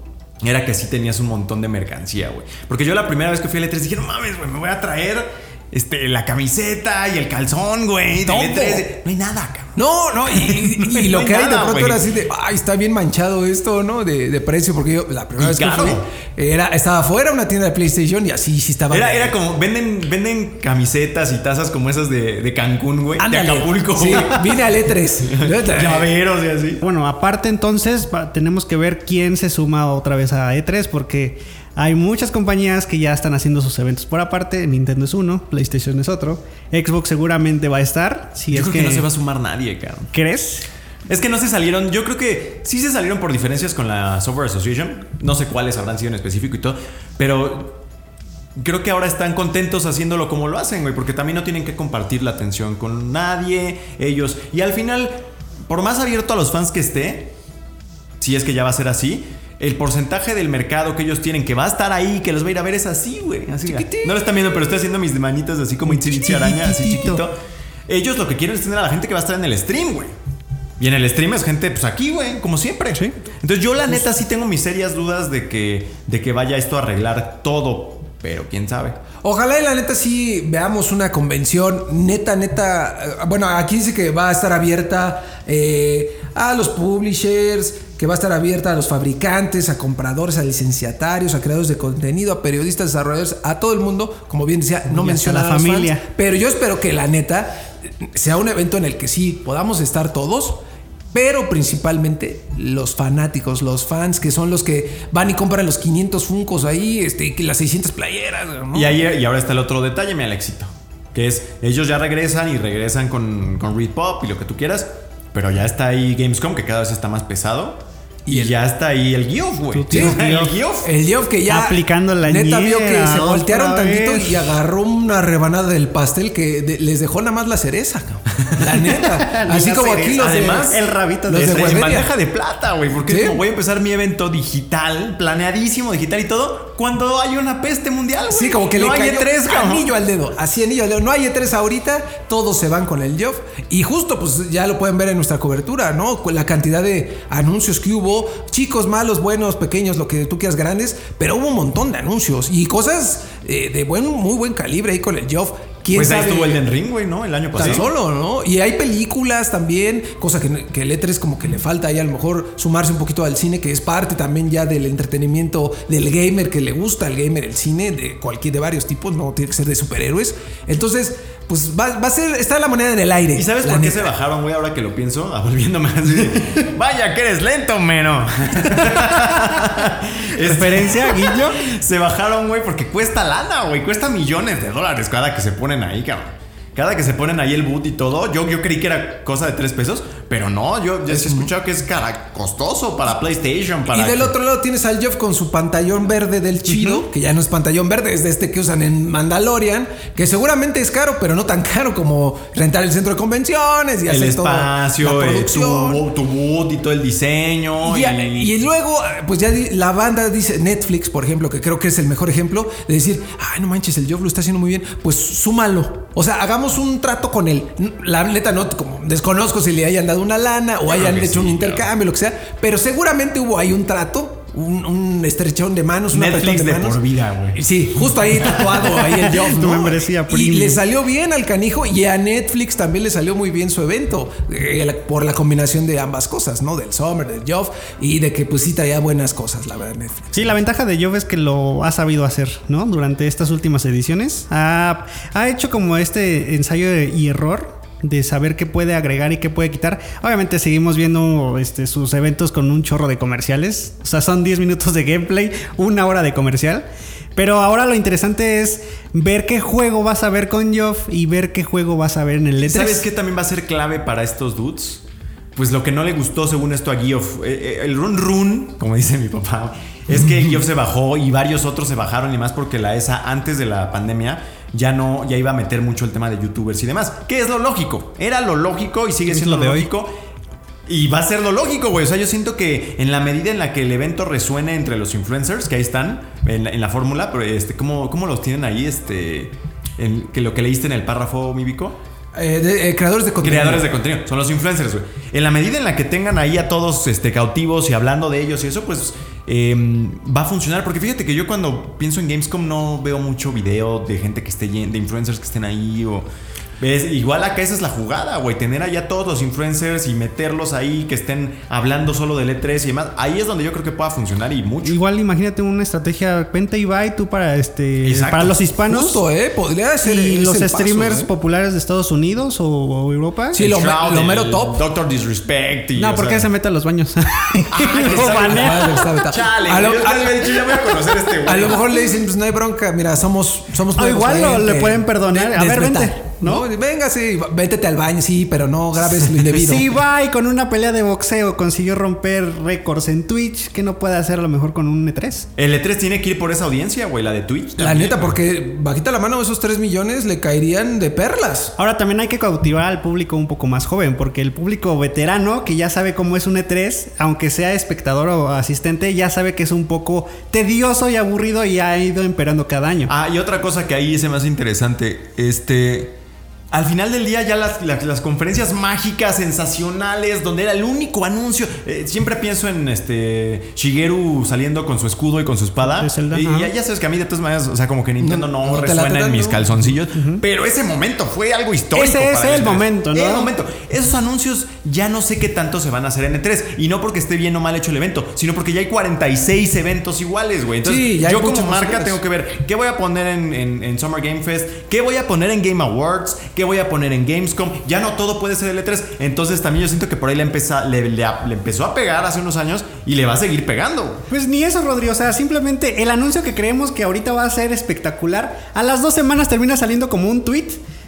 era que sí tenías un montón de mercancía, güey. Porque yo la primera vez que fui al E3 dije, no mames, güey, me voy a traer este, la camiseta y el calzón, güey. del Todo. E3. No hay nada, cabrón. No, no, y, y- [laughs] No y lo que hay de pronto era así de, ay, está bien manchado esto, ¿no? De, de precio, porque yo la primera Y vez que fui, era, estaba afuera una tienda de PlayStation y así sí estaba. Era, era como, venden, venden camisetas y tazas como esas de, de Cancún, güey. De Acapulco. Sí, [laughs] vine al E E3. Llaveros y así. Bueno, aparte entonces tenemos que ver quién se suma otra vez a E3 porque hay muchas compañías que ya están haciendo sus eventos por aparte. Nintendo es uno, PlayStation es otro. Xbox seguramente va a estar. Si Yo es creo que, que, no se va a sumar nadie, cabrón. ¿Crees? Es que no se salieron, yo creo que sí se salieron por diferencias con la Software Association. No sé cuáles habrán sido en específico y todo, pero creo que ahora están contentos haciéndolo como lo hacen, güey, porque también no tienen que compartir la atención con nadie, ellos. Y al final, por más abierto a los fans que esté, si es que ya va a ser así, el porcentaje del mercado que ellos tienen que va a estar ahí, que los va a ir a ver es así, güey. Así, no lo están viendo, pero estoy haciendo mis manitas así como Bitsy araña, así chiquito. Ellos lo que quieren es tener a la gente que va a estar en el stream, güey. Y en el stream es gente, pues aquí, güey, como siempre. Entonces yo la neta sí tengo mis serias dudas de que, de que vaya esto a arreglar todo, pero quién sabe. Ojalá y la neta sí veamos una convención neta, neta. eh, Bueno, aquí dice que va a estar abierta eh, a los publishers, que va a estar abierta a los fabricantes, a compradores, a licenciatarios, a creadores de contenido, a periodistas, desarrolladores, a todo el mundo. Como bien decía, no menciona la a los familia. fans, pero yo espero que la neta sea un evento en el que sí podamos estar todos. Pero principalmente los fanáticos, los fans, que son los que van y compran los 500 funcos ahí, este, las 600 playeras. ¿no? Y, ahí, y ahora está el otro detalle, mi Alexito. Que es, ellos ya regresan y regresan con, con Pop y lo que tú quieras. Pero ya está ahí Gamescom, que cada vez está más pesado. Y, ya está ahí el Geoff, güey. Sí, [laughs] el Geoff. El Geoff que ya Aplicando la neta vio que se voltearon tantito vez. y agarró una rebanada del pastel que de- les dejó nada más la cereza, cabrón. La [laughs] neta. Así como cereza. aquí los de Además, el rabito los de- de bandeja de plata, güey. Porque ¿Sí? es como voy a empezar mi evento digital, planeadísimo, digital y todo, cuando hay una peste mundial, güey. Sí, como que no le hay cayó E3, cabrón. anillo al dedo, así anillo al dedo. No hay E3 ahorita, todos se van con el Geoff. Y justo, pues ya lo pueden ver en nuestra cobertura, ¿no? La cantidad de anuncios que hubo, chicos, malos, buenos, pequeños, lo que tú quieras, grandes, pero hubo un montón de anuncios y cosas eh, de buen, muy buen calibre ahí con el Geoff. ¿Quién Pues ahí sabe? estuvo el Ring, güey, ¿no? El año pasado. Tan solo, ¿no? Y hay películas también, cosa que, que el E3 como que le falta ahí a lo mejor sumarse un poquito al cine, que es parte también ya del entretenimiento del gamer que le gusta al gamer el cine, de cualquier, de varios tipos, no tiene que ser de superhéroes. Entonces, pues va, va a ser, está la moneda en el aire. ¿Y sabes por qué se bajaron, güey? Ahora que lo pienso, ah, volviéndome así. [laughs] Vaya, que eres lento, meno. [laughs] ¿Referencia, [laughs] Guillo? Se bajaron, güey, porque cuesta lana, güey. Cuesta millones de dólares cada que se ponen ahí, cabrón. Cada que se ponen ahí el boot y todo, yo, yo creí que era cosa de tres pesos, pero no, yo ya he escuchado que es cara costoso para PlayStation, para... Y del que- otro lado tienes al Jeff con su pantallón verde del chido, que ya no es pantallón verde, es de este que usan en Mandalorian, que seguramente es caro, pero no tan caro como rentar el centro de convenciones y el hacer todo, espacio, la eh, tu, producción. tu boot y todo el diseño. Y, y- y luego, pues ya la banda dice, Netflix, por ejemplo, que creo que es el mejor ejemplo, de decir, ay, no manches, el Jeff lo está haciendo muy bien, pues súmalo. O sea, hagamos un trato con él. La neta, no, como desconozco si le hayan dado una lana o hayan hecho un intercambio, lo que sea, pero seguramente hubo ahí un trato. Un, un estrechón de manos, un Netflix apretón de manos. por vida, güey. Sí, justo ahí tatuado, ahí el [laughs] ¿no? membresía Y le salió bien al canijo y a Netflix también le salió muy bien su evento eh, por la combinación de ambas cosas, ¿no? Del Summer, del Joff y de que pues sí traía buenas cosas, la verdad, Netflix. Sí, la ventaja de Jove es que lo ha sabido hacer, ¿no? Durante estas últimas ediciones. Ha, ha hecho como este ensayo de- y error de saber qué puede agregar y qué puede quitar. Obviamente seguimos viendo este, sus eventos con un chorro de comerciales. O sea, son 10 minutos de gameplay, una hora de comercial. Pero ahora lo interesante es ver qué juego vas a ver con Geoff y ver qué juego vas a ver en el E3. ¿Sabes qué también va a ser clave para estos dudes? Pues lo que no le gustó según esto a Geoff, eh, eh, el run run, como dice mi papá, es que [laughs] Geoff se bajó y varios otros se bajaron y más porque la ESA antes de la pandemia ya no, ya iba a meter mucho el tema de youtubers y demás. Que es lo lógico, era lo lógico y sigue siendo lo hoy. lógico. Y va a ser lo lógico, güey. O sea, yo siento que en la medida en la que el evento resuene entre los influencers, que ahí están, en la, en la fórmula, pero este, ¿cómo, ¿cómo los tienen ahí? Este, en, que lo que leíste en el párrafo, Míbico. Eh, de- eh, creadores de contenido. Creadores de contenido, son los influencers, güey. En la medida en la que tengan ahí a todos este, cautivos y hablando de ellos y eso, pues eh, va a funcionar. Porque fíjate que yo cuando pienso en Gamescom no veo mucho video de gente que esté de influencers que estén ahí o. ¿Ves? Igual acá esa es la jugada, güey. Tener allá todos los influencers y meterlos ahí que estén hablando solo del E3 y demás. Ahí es donde yo creo que pueda funcionar y mucho. Igual imagínate una estrategia, vente y bye tú para este Exacto. para los hispanos. Justo, ¿eh? Podría ser. y es los paso, streamers ¿eh? populares de Estados Unidos o, o Europa. Sí, lo, Shroud, lo mero top. Doctor Disrespect y. no, o ¿por qué sea- se mete a los baños? [laughs] [laughs] A, lo, este mejor le dicen, pues no hay bronca, mira, somos, somos Ah, igual lo- le pueden perdonar. A ver, vente, ¿no? Venga, sí, véntete al baño, sí, pero no grabes lo indebido. [laughs] Si va y con una pelea de boxeo consiguió romper récords en Twitch, que no puede hacer a lo mejor con un E E3? El E3 tiene que ir por esa audiencia, güey, la de Twitch. La neta, porque bajita la mano, esos 3 millones le caerían de perlas. Ahora también hay que cautivar al público un poco más joven, porque el público veterano que ya sabe cómo es un E3, aunque sea espectador o asistente, ya sabe que es un poco tedioso y aburrido y ha ido emperando cada año. Ah, y otra cosa que ahí se me hace interesante, este... Al final del día ya las, las- las conferencias mágicas, sensacionales, donde era el único anuncio. eh, siempre pienso en este Shigeru saliendo con su escudo y con su espada. Zelda, y ajá. ya, sabes que a mí de todas maneras, o sea, como que Nintendo no, resuena en mis calzoncillos. Pero ese momento fue algo histórico. Ese es el E3. momento, ¿no? El momento. Esos anuncios ya no sé qué tanto se van a hacer en E3. Y no porque esté bien o mal hecho el evento, sino porque ya hay 46 eventos iguales, güey. Entonces, Sí, yo como marca tengo que ver qué voy a poner en, en- en Summer Game Fest, qué voy a poner en Game Awards, qué ¿Qué voy a poner en Gamescom? Ya no todo puede ser L3. Entonces también yo siento que por ahí le, le- empezó a pegar hace unos años y le va a seguir pegando. Pues ni eso, Rodri. O sea, simplemente el anuncio que creemos que ahorita va a ser espectacular. A las dos semanas termina saliendo como un tweet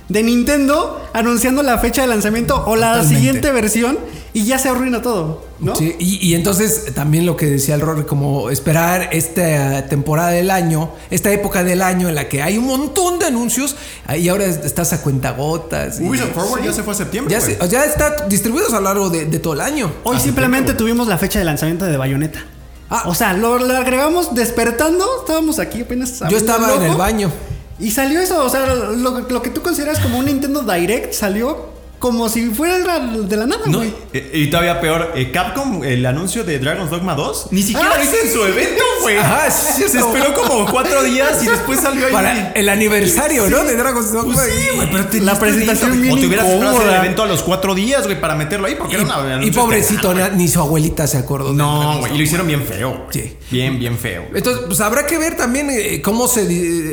de Nintendo anunciando la fecha de lanzamiento o la Totalmente. siguiente versión y ya se arruina todo, ¿no? Sí, y, y entonces también lo que decía el Rory, como esperar esta temporada del año, esta época del año en la que hay un montón de anuncios y ahora estás a cuentagotas. y- Ubisoft Forward ya se fue a septiembre. ya, se- ya está distribuidos a lo largo de, de todo el año. Hoy simplemente tiempo, tuvimos la fecha de lanzamiento de Bayonetta. Ah. o sea, lo, lo agregamos despertando. Estábamos aquí apenas. Yo estaba en el baño. Y salió eso. O sea, lo, lo que tú consideras como un Nintendo Direct salió como si fuera de la nada, No, güey. eh, y todavía peor, eh, Capcom, el anuncio de Dragon's Dogma 2, ni siquiera Ah, lo hizo en su evento, güey. Ajá, Se esperó como cuatro días y después salió ahí. Para el aniversario, ¿no? De Dragon's Dogma. Pues sí, güey, pero te La presentación bien O te hubieras esperado hacer el evento a los cuatro días, güey, para meterlo ahí, porque era una Y, y pobrecito, ni su abuelita se acordó. No, güey, y lo hicieron bien feo. Sí. Bien, bien feo. Entonces, pues habrá que ver también eh, cómo se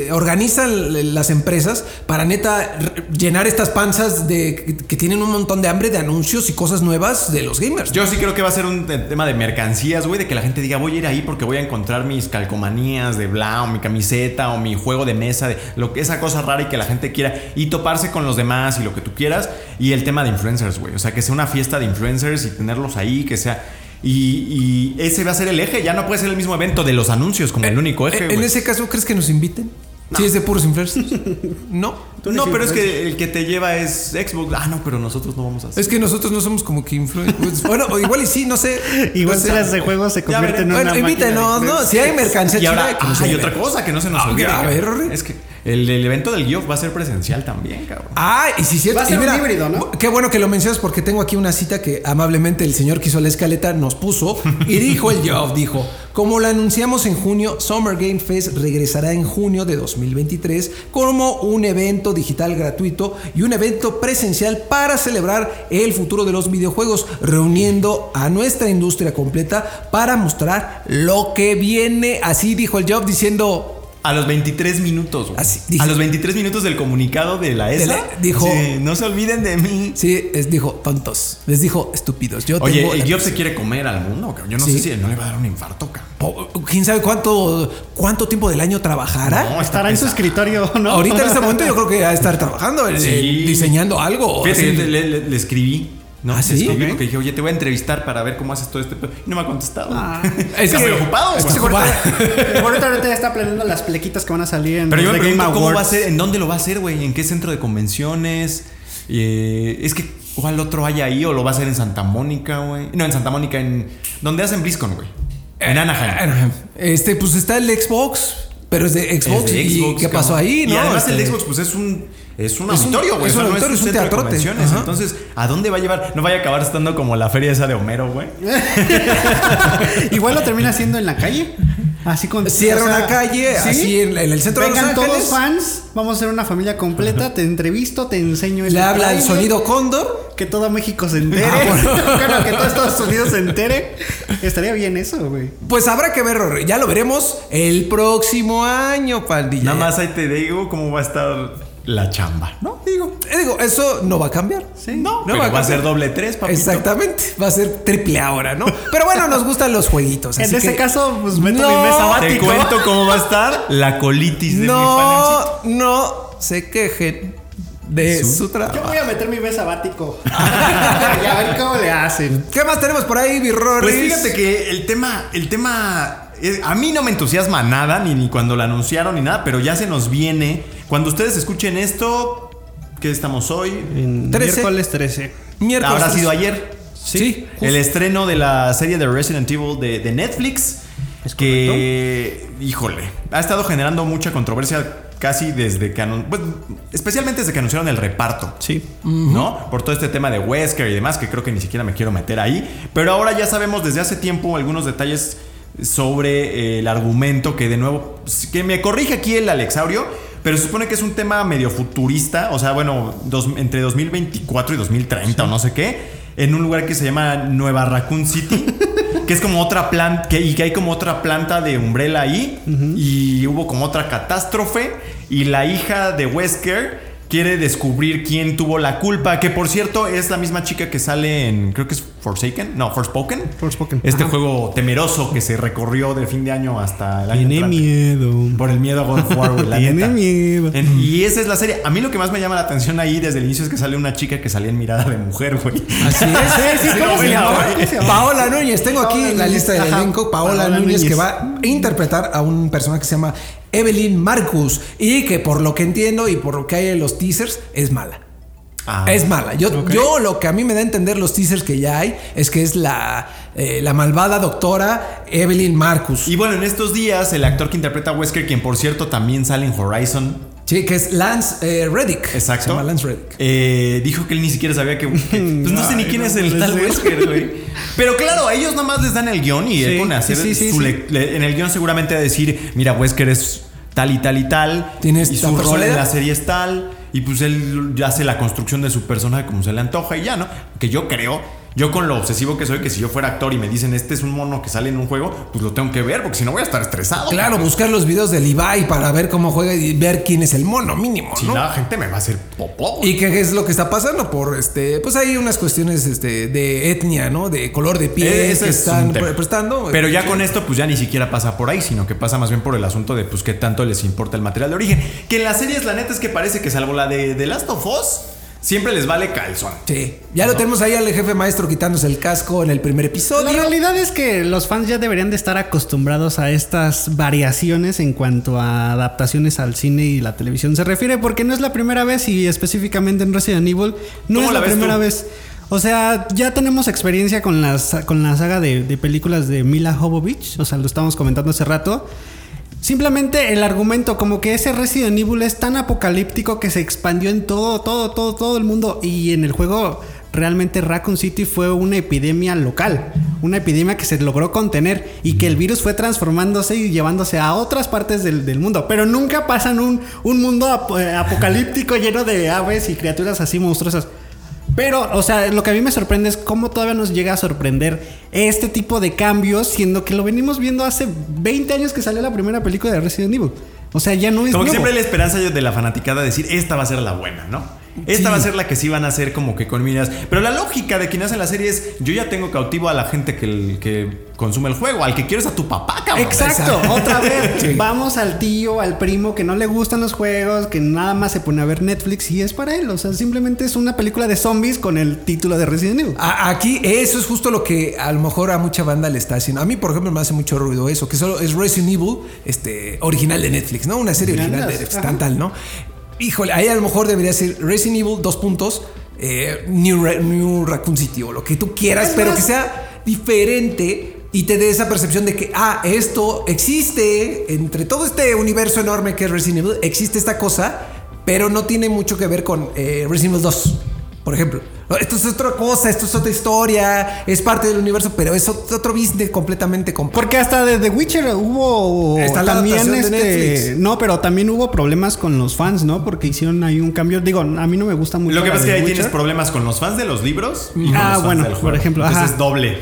eh, organizan las empresas para neta llenar estas panzas de que, que tienen un montón de hambre de anuncios y cosas nuevas de los gamers. Yo sí creo que va a ser un te- tema de mercancías, güey, de que la gente diga, voy a ir ahí porque voy a encontrar mis calcomanías de bla, o mi camiseta, o mi juego de mesa, de lo que esa cosa rara y que la gente quiera, y toparse con los demás y lo que tú quieras. Y el tema de influencers, güey. O sea, que sea una fiesta de influencers y tenerlos ahí, que sea. Y, y ese va a ser el eje, ya no puede ser el mismo evento de los anuncios como el único eje, en ese caso, ¿crees que nos inviten? Si es de puros influencers. [laughs] no. No, pero es que el que te lleva es Xbox. Ah, no, pero nosotros no vamos a hacer. Es que nosotros no somos como que influencers. [laughs] bueno, o igual y sí, no sé. Igual No ferias de juegos se Ya convierte en veré. una Bueno, invítenos, ¿no? Si hay mercancía Y ahora, chida, ah, hay otra cosa que no se nos Ah, olvide. a ver, Rory. Es que el, el evento del Geoff va a ser presencial también, cabrón. Ah, y si cierto. Va a ser un híbrido, ¿no? Qué bueno que lo mencionas porque tengo aquí una cita que amablemente el señor que hizo la escaleta nos puso y dijo el Geoff, dijo, como lo anunciamos en junio, Summer Game Fest regresará en junio de 2023 como un evento digital gratuito y un evento presencial para celebrar el futuro de los videojuegos, reuniendo a nuestra industria completa para mostrar lo que viene. Así dijo el Geoff diciendo, A los 23 minutos, güey. Así, dije- a los 23 minutos del comunicado de la ESA. la- dijo- sí, no se olviden de mí. sí, les dijo tontos, les dijo estúpidos. Yo Oye, tengo el la- Geoff se quiere comer al mundo, cabrón. Yo no Sí. sé si no le va a dar un infarto, cabrón. ¿Quién sabe cuánto, cuánto tiempo del año trabajará? No, Estará en su escritorio, [laughs] ¿no? Ahorita en este [laughs] momento yo creo que va a estar trabajando, eh, Sí. diseñando algo. Fíjate, así. yo te- le, le- le escribí. No, ¿Ah, le sí? escribí Ok. porque dije, oye, te voy a entrevistar para ver cómo haces todo este. Y no me ha contestado. Ah. [laughs] Es que- ocupado, es que- [laughs] ahorita- ya está planeando las plequitas que van a salir en Pero yo me Game pregunto cómo va a Awards. ser, en dónde lo va a hacer, güey, en qué centro de convenciones. Eh, es que, ¿cuál otro hay ahí? ¿O lo va a hacer en Santa Mónica, güey? No, en Santa Mónica, en. ¿Dónde hacen BlizzCon, güey? En Anaheim. Anaheim. Este, pues está el Xbox, pero es de Xbox. Es de ¿Y Xbox, qué pasó ahí? Y no? además el Este, Xbox, pues es un. Es un Es auditorio, güey. es un no auditorio, es un centro de teatrote. convenciones. Ajá. Entonces, ¿a dónde va a llevar? No vaya a acabar estando como la feria esa de Homero, güey. [laughs] Igual lo termina haciendo en la calle. Así con Cierra o sea, una calle, ¿sí? así en, en el centro Vengan de Los todos Ángeles. fans, vamos a ser una familia completa, te entrevisto, te enseño este Le habla el sonido cóndor. que todo México se entere, Ah, bueno. [laughs] Bueno, que todo Estados Unidos se entere. Estaría bien eso, güey. Pues habrá que ver, Rory. ya lo veremos el próximo año, pandilla. Nada más ahí te digo cómo va a estar la chamba, ¿no? Digo. Eh, Digo, eso no va a cambiar. Sí, no, No pero va a va a ser doble tres, papito. Exactamente, va a ser triple ahora, ¿no? Pero bueno, nos gustan los jueguitos. [laughs] En ese caso, pues meto No, mi mesa Te cuento cómo va a estar la colitis de mi panencito. No, no se quejen de su, Yo trabajo. voy a meter mi mes sabático. [laughs] y a ver cómo le hacen. ¿Qué más tenemos por ahí, Birroris? Pues fíjate que el tema, el tema, a mí no me entusiasma nada, ni, ni cuando lo anunciaron ni nada, pero ya se nos viene. Cuando ustedes escuchen esto, ¿qué estamos hoy? En 13. miércoles 13. Miércoles. Habrá sido ayer. Sí, El estreno de la serie de Resident Evil de, de Netflix. Es que, híjole, ha estado generando mucha controversia casi desde que anun- pues, especialmente desde que anunciaron el reparto. Sí. ¿No? Por todo este tema de Wesker y demás, que creo que ni siquiera me quiero meter ahí. Pero ahora ya sabemos desde hace tiempo algunos detalles sobre eh, el argumento que de nuevo, que me corrige aquí el Alexaurio, pero se supone que es un tema medio futurista, o sea, bueno, dos- entre 2024 y 2030 o no sé qué, en un lugar que se llama Nueva Raccoon City. [laughs] Que es como otra planta, que, y que hay como otra planta de Umbrella ahí. Y hubo como otra catástrofe. Y la hija de Wesker quiere descubrir quién tuvo la culpa, que por cierto es la misma chica que sale en, creo que es Forsaken, no, Forspoken. Forspoken. Este Ajá. juego temeroso que se recorrió de fin de año hasta el año Tiene entrante. miedo. Por el miedo a God of War, la [laughs] Tiene neta. miedo. En- y esa es la serie. A mí lo que más me llama la atención ahí desde el inicio es que sale una chica que salía en mirada de mujer, güey. Así es. [laughs] Sí, sí, ¿cómo se llama? [laughs] Paola Núñez. Tengo aquí Paola la lista del elenco. Paola, Paola Núñez, Núñez. que va a interpretar a un personaje que se llama Evelyn Marcus y que por lo que entiendo y por lo que hay en los teasers es mala. Ah. Es mala. Yo, yo lo que a mí me da a entender los teasers que ya hay es que es la, eh, la malvada doctora Evelyn Marcus. Y bueno, en estos días el actor que interpreta a Wesker, quien por cierto también sale en Horizon, Sí, que es Lance eh, Reddick. exacto, Se llama Lance Reddick. eh, dijo que él ni siquiera sabía que... que- [laughs] pues no sé ni quién no es el tal. Wesker, güey. Pero claro, a ellos nada más les dan el guion y él Sí, pone a hacer sí, sí, su sí. le- le- En el guion seguramente a decir, mira, Wesker es tal y tal y tal. Tiene y su rol en la serie es tal. Y pues él hace la construcción de su personaje como se le antoja y ya, ¿no? Que yo creo, yo con lo obsesivo que soy, que si yo fuera actor y me dicen este es un mono que sale en un juego, pues lo tengo que ver, porque si no voy a estar estresado. Claro, buscar los videos del Ibai para ver cómo juega y ver quién es el mono mínimo, Si ¿no? la gente me va a hacer popó. ¿Y qué es lo que está pasando? Por este, pues hay unas cuestiones este, de etnia, ¿no? De color de piel Eh, ese que es están pre- prestando. Pero ya con esto, pues ya ni siquiera pasa por ahí, sino que pasa más bien por el asunto de, pues, qué tanto les importa el material de origen. Que en las series, la neta es que parece que, salvo la de The Last of Us, siempre les vale calzón. Sí, ya lo tenemos ahí al jefe maestro quitándose el casco en el primer episodio. La realidad es que los fans ya deberían de estar acostumbrados a estas variaciones en cuanto a adaptaciones al cine y la televisión se refiere, porque no es la primera vez y específicamente en Resident Evil no ¿Cómo es la primera tú? vez. O sea, ya tenemos experiencia con, las, con la saga de, de películas de Mila Jovovich, o sea, lo estábamos comentando hace rato. Simplemente el argumento, como que ese Resident Evil es tan apocalíptico que se expandió en todo, todo, todo, todo el mundo. Y en el juego, realmente Raccoon City fue una epidemia local. Una epidemia que se logró contener y que el virus fue transformándose y llevándose a otras partes del, del mundo. Pero nunca pasan un, un mundo eh, apocalíptico lleno de aves y criaturas así monstruosas. Pero, o sea, lo que a mí me sorprende es cómo todavía nos llega a sorprender este tipo de cambios, siendo que lo venimos viendo hace 20 años que salió la primera película de Resident Evil. O sea, ya no es Como que siempre la esperanza de la fanaticada de decir, esta va a ser la buena, ¿no? Esta Sí. va a ser la que sí van a hacer como que con miras. Pero la lógica de quien hace la serie es, yo ya tengo cautivo a la gente que consume el juego, al que quieres a tu papá, cabrón. Exacto, Exacto. otra vez. [laughs] Sí. Vamos al tío, al primo que no le gustan los juegos, que nada más se pone a ver Netflix y es para él. O sea, simplemente es una película de zombies con el título de Resident Evil. A- Aquí eso es justo lo que a lo mejor a mucha banda le está haciendo. A mí, por ejemplo, me hace mucho ruido eso, que solo es Resident Evil, este, original de Netflix, ¿no? Una serie original de Netflix, tan tal, ¿no? Híjole, ahí a lo mejor debería ser Resident Evil, dos puntos, eh, New, Ra- New Raccoon City o lo que tú quieras, pero que sea diferente y te dé esa percepción de que, ah, esto existe, entre todo este universo enorme que es Resident Evil, existe esta cosa, pero no tiene mucho que ver con eh, Resident Evil 2, por ejemplo. Esto es otra cosa, esto es otra historia, es parte del universo, pero es ot- otro business completamente completo. Porque hasta de The Witcher hubo Está la también este, Netflix. no, pero también hubo problemas con los fans, ¿no? Porque hicieron ahí un cambio. Digo, a mí no me gusta mucho. Lo que pasa es que ahí Witcher. tienes problemas con los fans de los libros y con Ah, los fans bueno, del por ejemplo, Entonces ajá. es doble.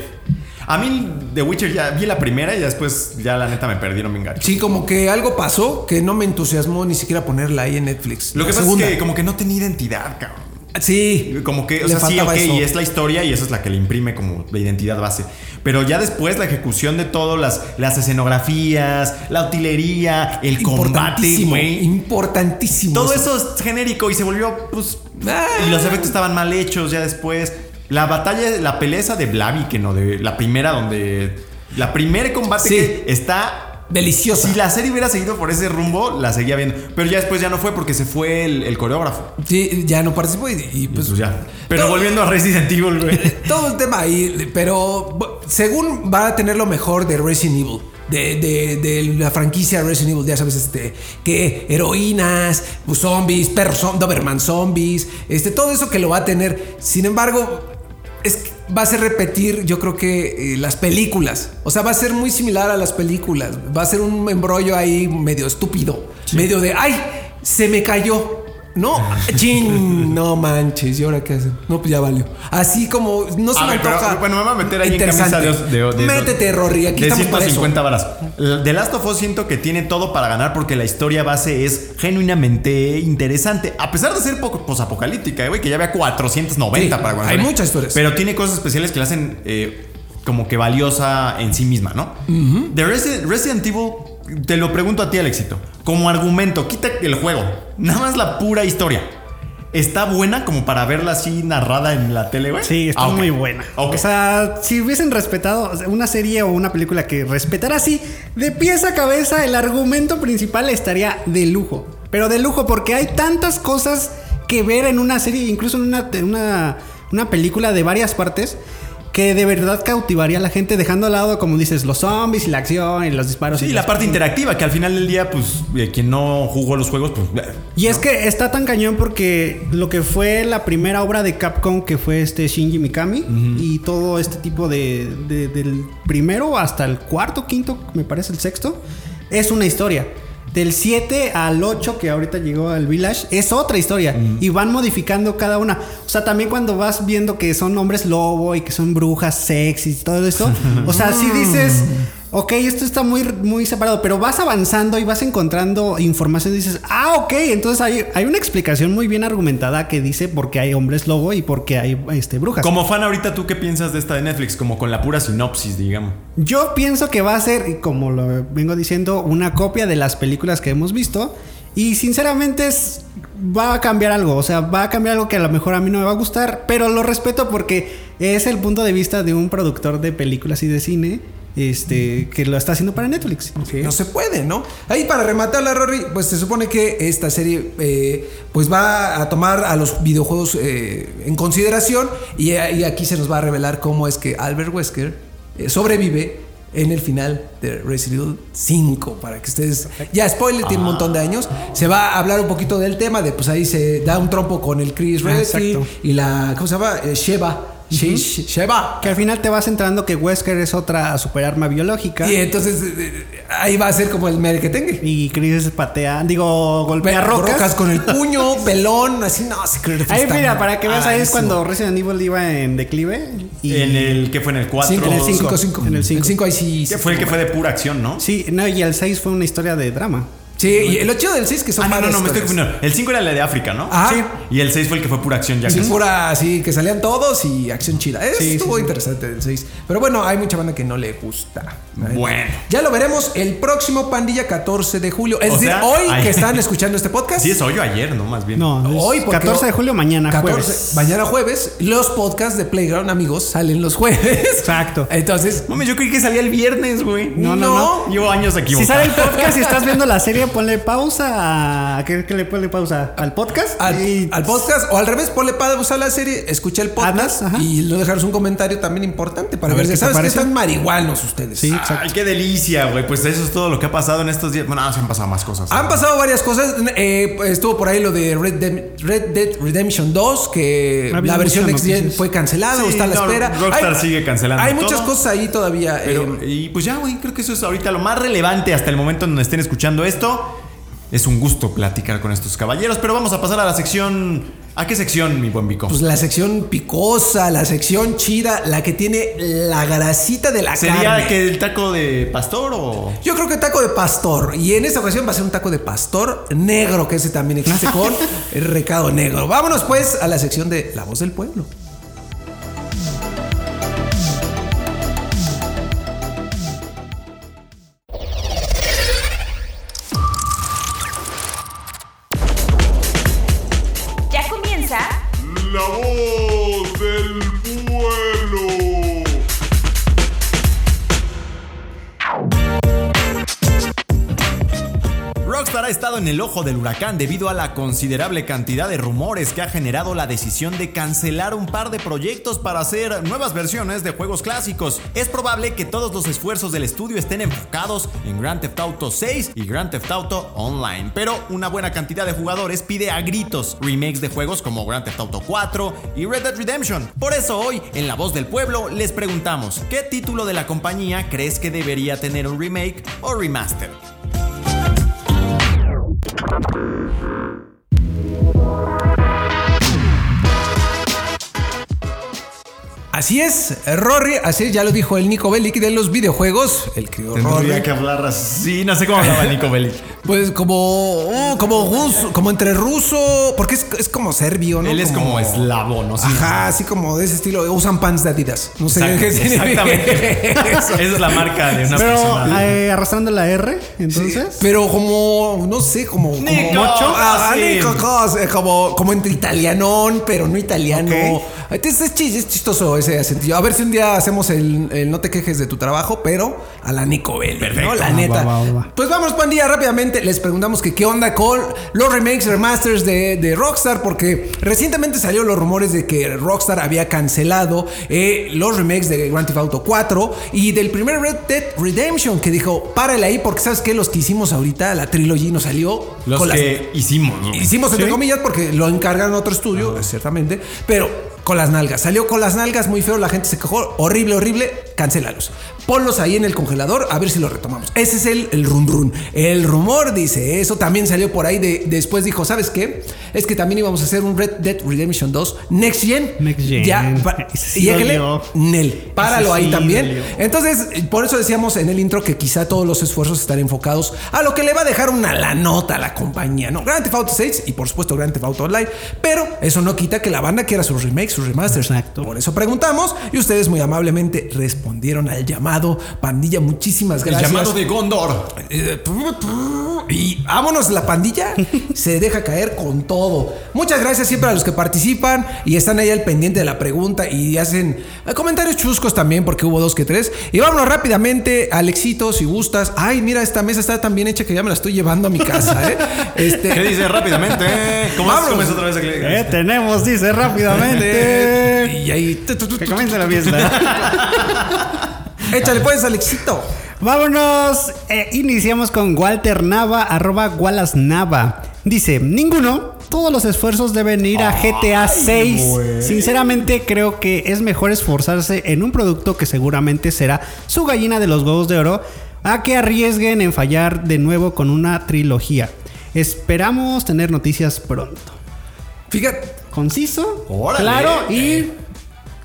A mí The Witcher ya vi la primera y después ya la neta me perdieron bien gacho. Sí, como que algo pasó que no me entusiasmó ni siquiera ponerla ahí en Netflix. Lo que pasa segunda. es que como que no tenía identidad, cabrón. Sí. Como que, o sea, sí, ok, eso. y es la historia y esa es la que le imprime como la identidad base. Pero ya después la ejecución de todo, las, las escenografías, la utilería, el combate, Importantísimo. güey. Importantísimo. Todo eso es genérico y se volvió, pues. Ah. Y los efectos estaban mal hechos ya después. La batalla, la pelea de Blaviken, ¿no? De la primera, donde. La primer combate Sí. que está. Deliciosa. Si la serie hubiera seguido por ese rumbo, la seguía viendo. Pero ya después ya no fue porque se fue el, el coreógrafo. Sí, ya no participó y, y, Y pues, pues ya. Pero todo- volviendo a Resident Evil, güey. [laughs] todo el tema ahí, pero según va a tener lo mejor de Resident Evil. De, de- de la franquicia Resident Evil, ya sabes, este, que heroínas, pues, zombies, perros, Doberman zombies, este, todo eso que lo va a tener. Sin embargo, es que va a ser repetir, yo creo que eh, las películas. O sea, va a ser muy similar a las películas. Va a ser un embrollo ahí medio estúpido, medio de, ay, se me cayó. No, chin, no manches, ¿y ahora qué hacen? No, pues ya valió. Así como no se A me ver, pero, antoja. bueno, me voy a meter ahí en camisa de, de- de- Métete, Rory, aquí de estamos para eso. 150 varas. The Last of Us siento que tiene todo para ganar porque la historia base es genuinamente interesante. A pesar de ser posapocalíptica, eh, güey, que ya había 490 Sí, para cuando hay muchas historias. Pero tiene cosas especiales que la hacen eh, como que valiosa en sí misma, ¿no? The Resi- Resident Evil, te lo pregunto a ti, Alexito. Como argumento, quita el juego. Nada más la pura historia. ¿Está buena como para verla así narrada en la tele, güey? Sí, está Ah, muy buena. O sea, si hubiesen respetado una serie o una película que respetara así, de pies a cabeza, el argumento principal estaría de lujo. Pero de lujo, porque hay tantas cosas que ver en una serie, incluso en una, en una, una película de varias partes, que de verdad cautivaría a la gente, dejando al lado, como dices, los zombies y la acción y los disparos. Sí, y la parte interactiva, que al final del día, pues, eh, quien no jugó los juegos, pues. eh, Y es que está tan cañón porque lo que fue la primera obra de Capcom, que fue este Shinji Mikami, y todo este tipo de, de- del primero hasta el cuarto, quinto, me parece el sexto, es una historia. Del 7 al 8, que ahorita llegó al Village, es otra historia. Y van modificando cada una. O sea, también cuando vas viendo que son hombres lobo y que son brujas sexys y todo eso. [laughs] o sea, si dices, ok, esto está muy, muy separado, pero vas avanzando y vas encontrando información y dices, ah, ok, entonces hay, hay una explicación muy bien argumentada que dice por qué hay hombres lobo y por qué hay este, brujas. Como fan, ahorita, ¿tú qué piensas de esta de Netflix? Como con la pura sinopsis, digamos. Yo pienso que va a ser, como lo vengo diciendo, una copia de las películas que hemos visto. Y sinceramente es, va a cambiar algo. O sea, va a cambiar algo que a lo mejor a mí no me va a gustar. Pero lo respeto porque es el punto de vista de un productor de películas y de cine. Este, que lo está haciendo para Netflix. No se puede, ¿no? Ahí para rematarla, Rory, pues se supone que esta serie eh, pues va a tomar a los videojuegos eh, en consideración y, y aquí se nos va a revelar cómo es que Albert Wesker eh, sobrevive en el final de Resident Evil 5 para que ustedes ya spoiler tiene un montón de años se va a hablar un poquito del tema de pues ahí se da un trompo con el Chris Ah, Redfield exacto. y la ¿cómo se llama? Sheva She- She- Sheva Que al final te vas entrando que Wesker es otra superarma biológica. y entonces eh, eh, ahí va a ser como el merequetengue Y Chris patea, digo, golpea rocas. con el [laughs] puño, pelón, así, no, sí, creo que Ahí está mira, para que veas, ahí es cuando Resident Evil iba en declive. Y En el que fue en el 4. Cinco, en el cinco, cinco. cinco. En el cinco. El 5 ahí sí. Que sí fue el que fue de pura acción, ¿no? Sí, no, y el 6 fue una historia de drama. Sí, y lo chido del 6 que son Ah, no, no, no, me estoy confundiendo. El 5 era el de África, ¿no? Ajá. Sí. Y el 6 fue el que fue pura acción ya Sí, casi. pura así, que salían todos y acción chida. Es, Sí, estuvo sí, sí. interesante el 6. Pero bueno, hay mucha banda que no le gusta. Bueno. Ya lo veremos el próximo Pandilla 14 de julio. Es O decir, sea, hoy ay. que están escuchando este podcast. Sí, es hoy o ayer, ¿no? Más bien. No, es Hoy, porque 14 de julio, mañana, 14, jueves. Mañana jueves. Los podcasts de Playground, amigos, salen los jueves. Exacto. Entonces, Mami, yo creí que salía el viernes, güey. No, no, no. Llevo años Si equivocados. sale el podcast y estás viendo la serie, ponle pausa. ¿A qué, qué le ponle pausa? ¿Al podcast? al, Y- al podcast o al revés, ponle pausa a la serie, escucha el podcast y lo dejaros un comentario también importante para A ver, si sabes que están marihuanos ustedes. Sí, Ay, qué delicia, güey. Pues eso es todo lo que ha pasado en estos días. Bueno, no, se han pasado más cosas. Han pasado varias cosas. eh, estuvo por ahí lo de Red, Dem- Red Dead Redemption 2, que Había la versión Next fue cancelada o está a la no, espera. Rockstar sigue cancelando Hay muchas todo. cosas ahí todavía. Pero, eh, y pues ya, güey, creo que eso es ahorita lo más relevante hasta el momento en donde estén escuchando esto. Es un gusto platicar con estos caballeros, pero vamos a pasar a la sección. ¿A qué sección, mi buen Vico? pues la sección picosa, la sección chida, la que tiene la grasita de la ¿Sería carne. que el taco de pastor o.? Yo creo que taco de pastor. Y en esta ocasión va a ser un taco de pastor negro, que ese también existe [laughs] con el recado negro. Vámonos pues a la sección de La voz del pueblo. La voz en el ojo del huracán debido a la considerable cantidad de rumores que ha generado la decisión de cancelar un par de proyectos para hacer nuevas versiones de juegos clásicos. Es probable que todos los esfuerzos del estudio estén enfocados en Grand Theft Auto 6 y Grand Theft Auto Online, pero una buena cantidad de jugadores pide a gritos remakes de juegos como Grand Theft Auto 4 y Red Dead Redemption. Por eso hoy, en La Voz del Pueblo, les preguntamos, ¿qué título de la compañía crees que debería tener un remake o remaster? Thank you. Así es, Rory, así es, ya lo dijo el Nico Bellic de los videojuegos, el querido Rory. Tendría que hablar así. No sé cómo hablaba Nico Bellic. Pues como, oh, como ruso, como entre ruso, porque es, es como serbio, ¿no? Él es como eslavo, ¿no? Sí. Ajá, así como de ese estilo. Usan pants de Adidas. No sé Exacto, qué significa exactamente. [laughs] Esa es la marca de una Pero persona. eh, arrastrando la R, entonces. Pero como, no sé, como. como Nico, mocho. Ah, sí. Nico, como, como entre italianón, pero no italiano. Entonces es, chis- es chistoso ese acentillo. A ver si un día hacemos el, el no te quejes de tu trabajo, pero a la Nico Bellic, Perfecto. ¿no? La Va, neta. va, va, va. Pues vamos, pandilla, rápidamente. Les preguntamos que qué onda con los remakes, remasters de, de Rockstar, porque recientemente salieron los rumores de que Rockstar había cancelado eh, los remakes de Grand Theft Auto 4 y del primer Red Dead Redemption, que dijo, párale ahí, porque sabes que los que hicimos ahorita, la trilogy nos salió Los con las- que hicimos. ¿no? Hicimos entre comillas porque lo encargaron a otro estudio, ciertamente, pero con las nalgas. Salió con las nalgas muy feo, la gente se quejó, horrible, horrible, cancélalos. Ponlos ahí en el congelador a ver si lo retomamos. Ese es el, el run run. El rumor dice eso, también salió por ahí de, después dijo, ¿sabes qué? Es que también íbamos a hacer un Red Dead Redemption 2 Next Gen. Next Gen. Ya, [laughs] sí y. Nel, páralo ahí también. dolió. Entonces, por eso decíamos en el intro que quizá todos los esfuerzos están enfocados a lo que le va a dejar una la nota a la compañía, ¿no? Grand Theft Auto 6 y por supuesto Grand Theft Auto Online, pero eso no quita que la banda quiera sus remakes, sus remasters. Exacto. Por eso preguntamos y ustedes muy amablemente respondieron al llamado. Pandilla, muchísimas El gracias. llamado de Gondor. Eh, Y vámonos, la pandilla [laughs] se deja caer con todo. Muchas gracias siempre a los que participan y están ahí al pendiente de la pregunta y hacen eh, comentarios chuscos también, porque hubo dos que tres. Y vámonos rápidamente, Alexito, si gustas. Ay, mira, esta mesa está tan bien hecha que ya me la estoy llevando a mi casa, ¿eh? [laughs] Este, ¿Qué dice rápidamente? ¿Cómo Vámonos. otra vez? Tenemos, dice rápidamente. [laughs] Y ahí. que tu, comience la fiesta. [laughs] Échale pues, Alexito. Vámonos. Eh, iniciamos con Walter Nava, arroba Wallace Nava. Dice, ninguno. Todos los esfuerzos deben ir a GTA 6. Sinceramente creo que es mejor esforzarse en un producto que seguramente será su gallina de los huevos de oro a que arriesguen en fallar de nuevo con una trilogía. Esperamos tener noticias pronto. Fíjate, Conciso, Órale. claro y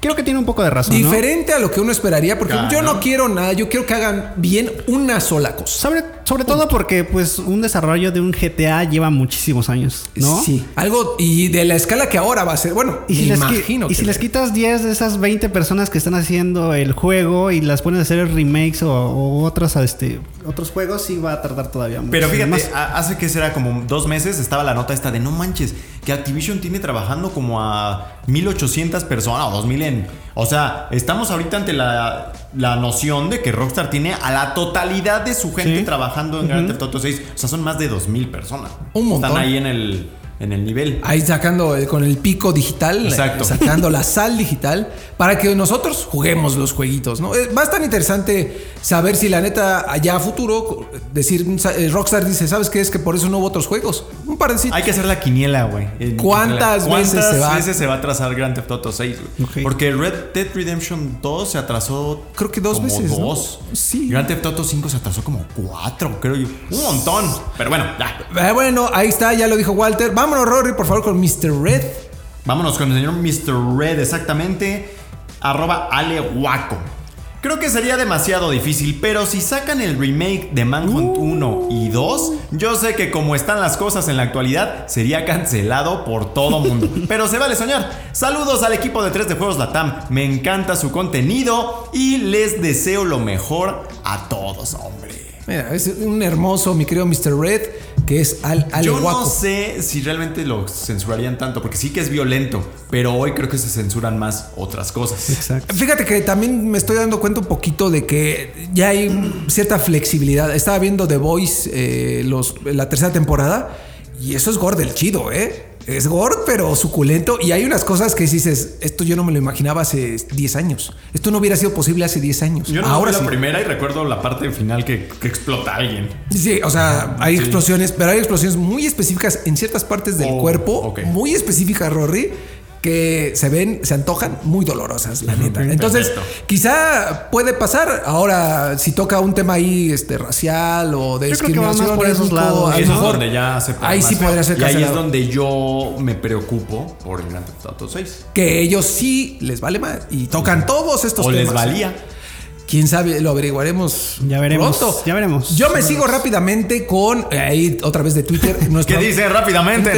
creo que tiene un poco de razón. ¿no? diferente a lo que uno esperaría, porque Claro. yo no quiero nada, yo quiero que hagan bien una sola cosa. Sobre, sobre todo porque pues un desarrollo de un GTA lleva muchísimos años, ¿no? Sí, algo y de la escala que ahora va a ser, bueno, Y si, les, imagino y si les le- quitas 10 de esas 20 personas que están haciendo el juego y las pones a hacer remakes o, o otras, este, otros juegos, sí va a tardar todavía mucho. Pero fíjate, hace que será como dos meses estaba la nota esta de no manches, que Activision tiene trabajando como a 1800 personas o 2000 en. O sea, estamos ahorita ante la, la noción de que Rockstar tiene a la totalidad de su gente Sí. trabajando en Grand Theft Auto 6. O sea, son más de 2000 personas. Un montón. Están ahí en el, en el nivel. Ahí sacando eh, con el pico digital, Exacto. eh, sacando la [laughs] sal digital para que nosotros juguemos los jueguitos, ¿no? Va a estar interesante saber si la neta allá a futuro decir eh, Rockstar dice, ¿sabes qué es que por eso no hubo otros juegos? Un par de Hay que hacer la quiniela, güey. ¿Cuántas la- veces se va? veces se va a atrasar Grand Theft Auto 6? güey? Ok. Porque Red Dead Redemption 2 se atrasó. Creo que dos como veces, ¿no? Dos. Sí. Grand Theft Auto 5 se atrasó como cuatro, creo yo. Un montón. Pero bueno, ya. Eh, bueno, ahí está, ya lo dijo Walter. Vámonos, Rory, por favor, con Mr. Red. Vámonos con el señor Mr. Red, exactamente. Arroba. Creo que sería demasiado difícil, pero si sacan el remake de Manhunt 1 y 2, yo sé que como están las cosas en la actualidad, sería cancelado por todo mundo. [laughs] Pero se vale soñar. Saludos al equipo de 3 de Juegos Latam. Me encanta su contenido y les deseo lo mejor a todos, hombre. Mira, es un hermoso, mi querido Mr. Red, que es Al, Ale Yo Guaco. no sé si realmente lo censurarían tanto, porque sí que es violento, pero hoy creo que se censuran más otras cosas. Exacto. Fíjate que también me estoy dando cuenta un poquito de que ya hay cierta flexibilidad. Estaba viendo The Voice eh, los, la tercera temporada y eso es gore del chido, ¿eh? Es gore, pero suculento. Y hay unas cosas que dices, esto yo no me lo imaginaba hace 10 años. Esto no hubiera sido posible hace 10 años. Yo no Ahora vi la sí. primera y recuerdo la parte final que, que explota alguien. Sí, o sea, hay Sí. explosiones, pero hay explosiones muy específicas en ciertas partes del Oh, cuerpo, muy específicas, Rory, que se ven, se antojan muy dolorosas, la neta. Entonces, Perfecto. quizá puede pasar. Ahora, si toca un tema ahí este, racial o de Yo creo que va más discriminación, por esos lados. a lo Eso es mejor- donde ya se Ahí sí podría ser Y ahí es cancelado. donde yo me preocupo por el Grand Theft Auto 6. que ellos sí les vale más y tocan todos estos O temas. les valía. Quién sabe, lo averiguaremos. Ya veremos, pronto. ya veremos. Yo me sigo rápidamente con eh, ahí otra vez de Twitter. [laughs] ¿Qué dice rápidamente?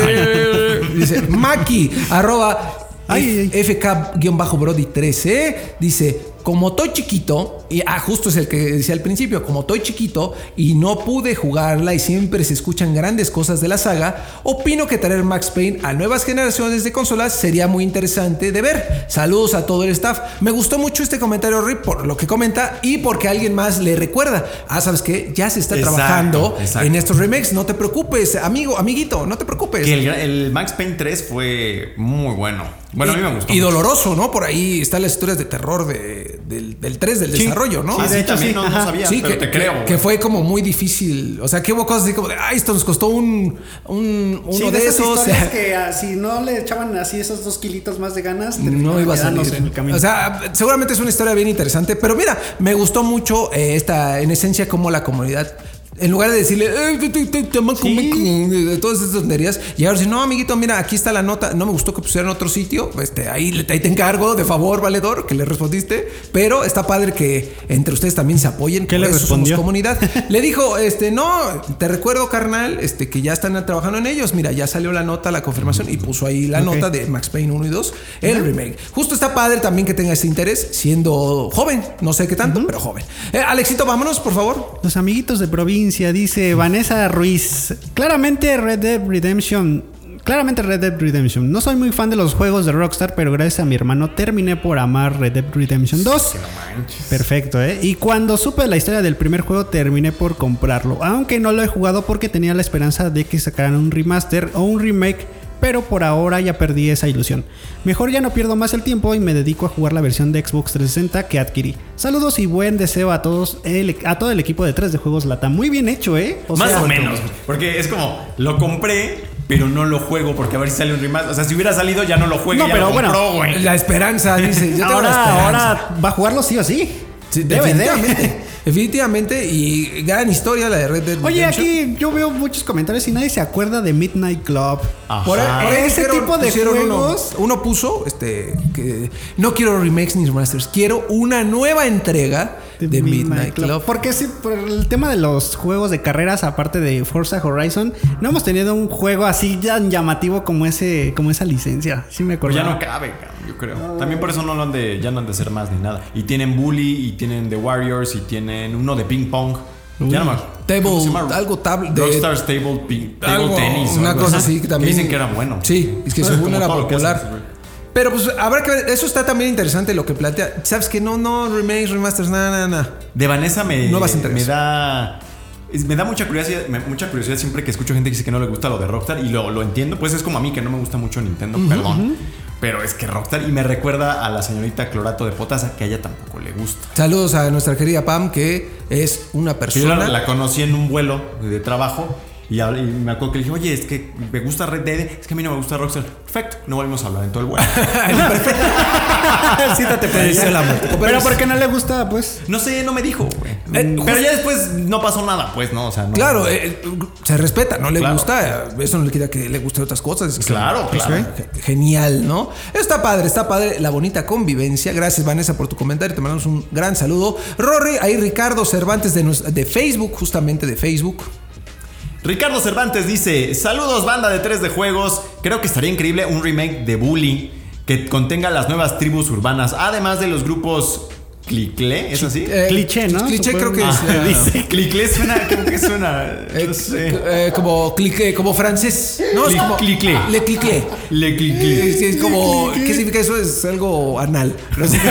Dice Maki, arroba. FK-Brody 13. Dice, como estoy chiquito, y ah, justo es el que decía al principio, como estoy chiquito y no pude jugarla y siempre se escuchan grandes cosas de la saga, opino que traer Max Payne a nuevas generaciones de consolas sería muy interesante de ver. Saludos a todo el staff. Me gustó mucho este comentario, Rip, por lo que comenta y porque alguien más le recuerda. Ah, ¿sabes qué? Ya se está Exacto, trabajando exacto. en estos remakes. No te preocupes, amigo, amiguito, no te preocupes. Que el, el Max Payne 3 fue muy bueno. Bueno, a mí me gustó. Y mucho. doloroso, ¿no? Por ahí están las historias de terror de- del, del 3, del Sí. desarrollo, ¿no? Ah, de sí, hecho, también sí. no, no sabía, Sí, pero que, te creo. que- fue como muy difícil. O sea, que hubo cosas así como de, ay, esto nos costó un, un- uno Sí, de, de esas esos. historias [laughs] que ah, si no le echaban así esos dos kilitos más de ganas, No iba a salir. en el camino. O sea, seguramente es una historia bien interesante. Pero mira, me gustó mucho eh, esta, en esencia, como la comunidad. En lugar de decirle, "Eh, te- te- te- te- maco, maco", de todas esas tonterías, y ahora dice, no, amiguito, mira, aquí está la nota. No me gustó que pusieran otro sitio. Este, ahí, ahí te encargo, de favor, valedor, que le respondiste. Pero está padre que entre ustedes también se apoyen. ¿Qué por le eso somos respondió? comunidad. [laughs] Le dijo, este, no, te recuerdo, carnal, este, que ya están trabajando en ellos. Mira, ya salió la nota, la confirmación, y puso ahí la nota de Max Payne 1 y 2, el remake. Justo está padre también que tenga ese interés, siendo joven, no sé qué tanto, pero joven. Eh, Alexito, vámonos, por favor. Los amiguitos de provincia, dice Vanessa Ruiz. Claramente Red Dead Redemption. Claramente Red Dead Redemption. No soy muy fan de los juegos de Rockstar, pero gracias a mi hermano terminé por amar Red Dead Redemption 2. Perfecto, ¿eh? Y cuando supe la historia del primer juego terminé por comprarlo. Aunque no lo he jugado porque tenía la esperanza de que sacaran un remaster o un remake. Pero por ahora ya perdí esa ilusión. Mejor ya no pierdo más el tiempo y me dedico a jugar la versión de Xbox 360 que adquirí. Saludos y buen deseo a todos el- a todo el equipo de 3 de juegos Lata. Muy bien hecho, ¿eh? Más sea, o menos. Porque es como, lo compré, pero no lo juego porque a ver si sale un remaster. O sea, si hubiera salido ya no lo juego. No, ya pero lo bueno. La esperanza, dice. Yo tengo la ahora, esperanza. ahora va a jugarlo sí o sí. Sí, Debe de. definitivamente. Definitivamente. Y gran historia la de Red Dead Oye, Redemption. aquí yo veo muchos comentarios y nadie se acuerda de Midnight Club. Ajá. Por, ahí Ese tipo de pusieron uno- juegos. Uno, puso este que no quiero remakes ni remasters, quiero una nueva entrega de, Midnight, Club. Porque sí, por el tema de los juegos de carreras, aparte de Forza Horizon, no hemos tenido un juego así tan llamativo como ese, como esa licencia. Sí me Pues acuerdo. ya no cabe, cabrón, yo creo. También por eso no lo han de, ya no han de ser más ni nada. Y tienen Bully, y tienen The Warriors, y tienen uno de ping pong. Ya no me acuerdo. Table- algo tab- de- Rockstar's Table, Ping- table Algo- Tennis. una algo cosa así. que también dicen que era bueno. Sí, es que según era que popular. Pero pues habrá que ver, eso está también interesante lo que plantea. Sabes que no, no, remakes, remasters, nada, nada, nada. De Vanessa me, da. Me da mucha curiosidad, me- mucha curiosidad siempre que escucho gente que dice que no le gusta lo de Rockstar y lo, lo entiendo, pues es como a mí que no me gusta mucho Nintendo, perdón. Pero es que Rockstar y me recuerda a la señorita Clorato de Potasa que a ella tampoco le gusta. Saludos a nuestra querida Pam, que es una Yo persona. la, la conocí en un vuelo de trabajo y, me acuerdo que le dije, oye, es que me gusta Red Dead, es que a mí no me gusta Rockstar. Perfecto, no volvimos a hablar en todo el vuelo. sí, te la muerte. Pero ¿por qué no le gusta, pues? no sé, no me dijo, güey. Eh, Pero justo- ya después no pasó nada, pues, ¿no? O sea, no. Claro, eh, se respeta, no le Claro. gusta. Eso no le quita que le gusten otras cosas. es que Claro, pues, claro. ge- Genial, ¿no? Está padre, está padre la bonita convivencia. Gracias, Vanessa, por tu comentario. Te mandamos un gran saludo. Rory, ahí Ricardo Cervantes de, de Facebook, justamente de Facebook. Ricardo Cervantes dice: Saludos, banda de 3 de juegos. Creo que estaría increíble un remake de Bully que contenga las nuevas tribus urbanas, además de los grupos Clicle, ¿es así? Eh, Cliché, ¿no? Cliché creo que es. Ah, [laughs] eh, dice Clicle suena, ¿cómo que suena? eh, No sé. eh, como clique, como francés. No, es Cli- como clicle. Le clique. Le Clicle. Es, es como, ¿qué significa eso? Es algo anal. No sé. [laughs]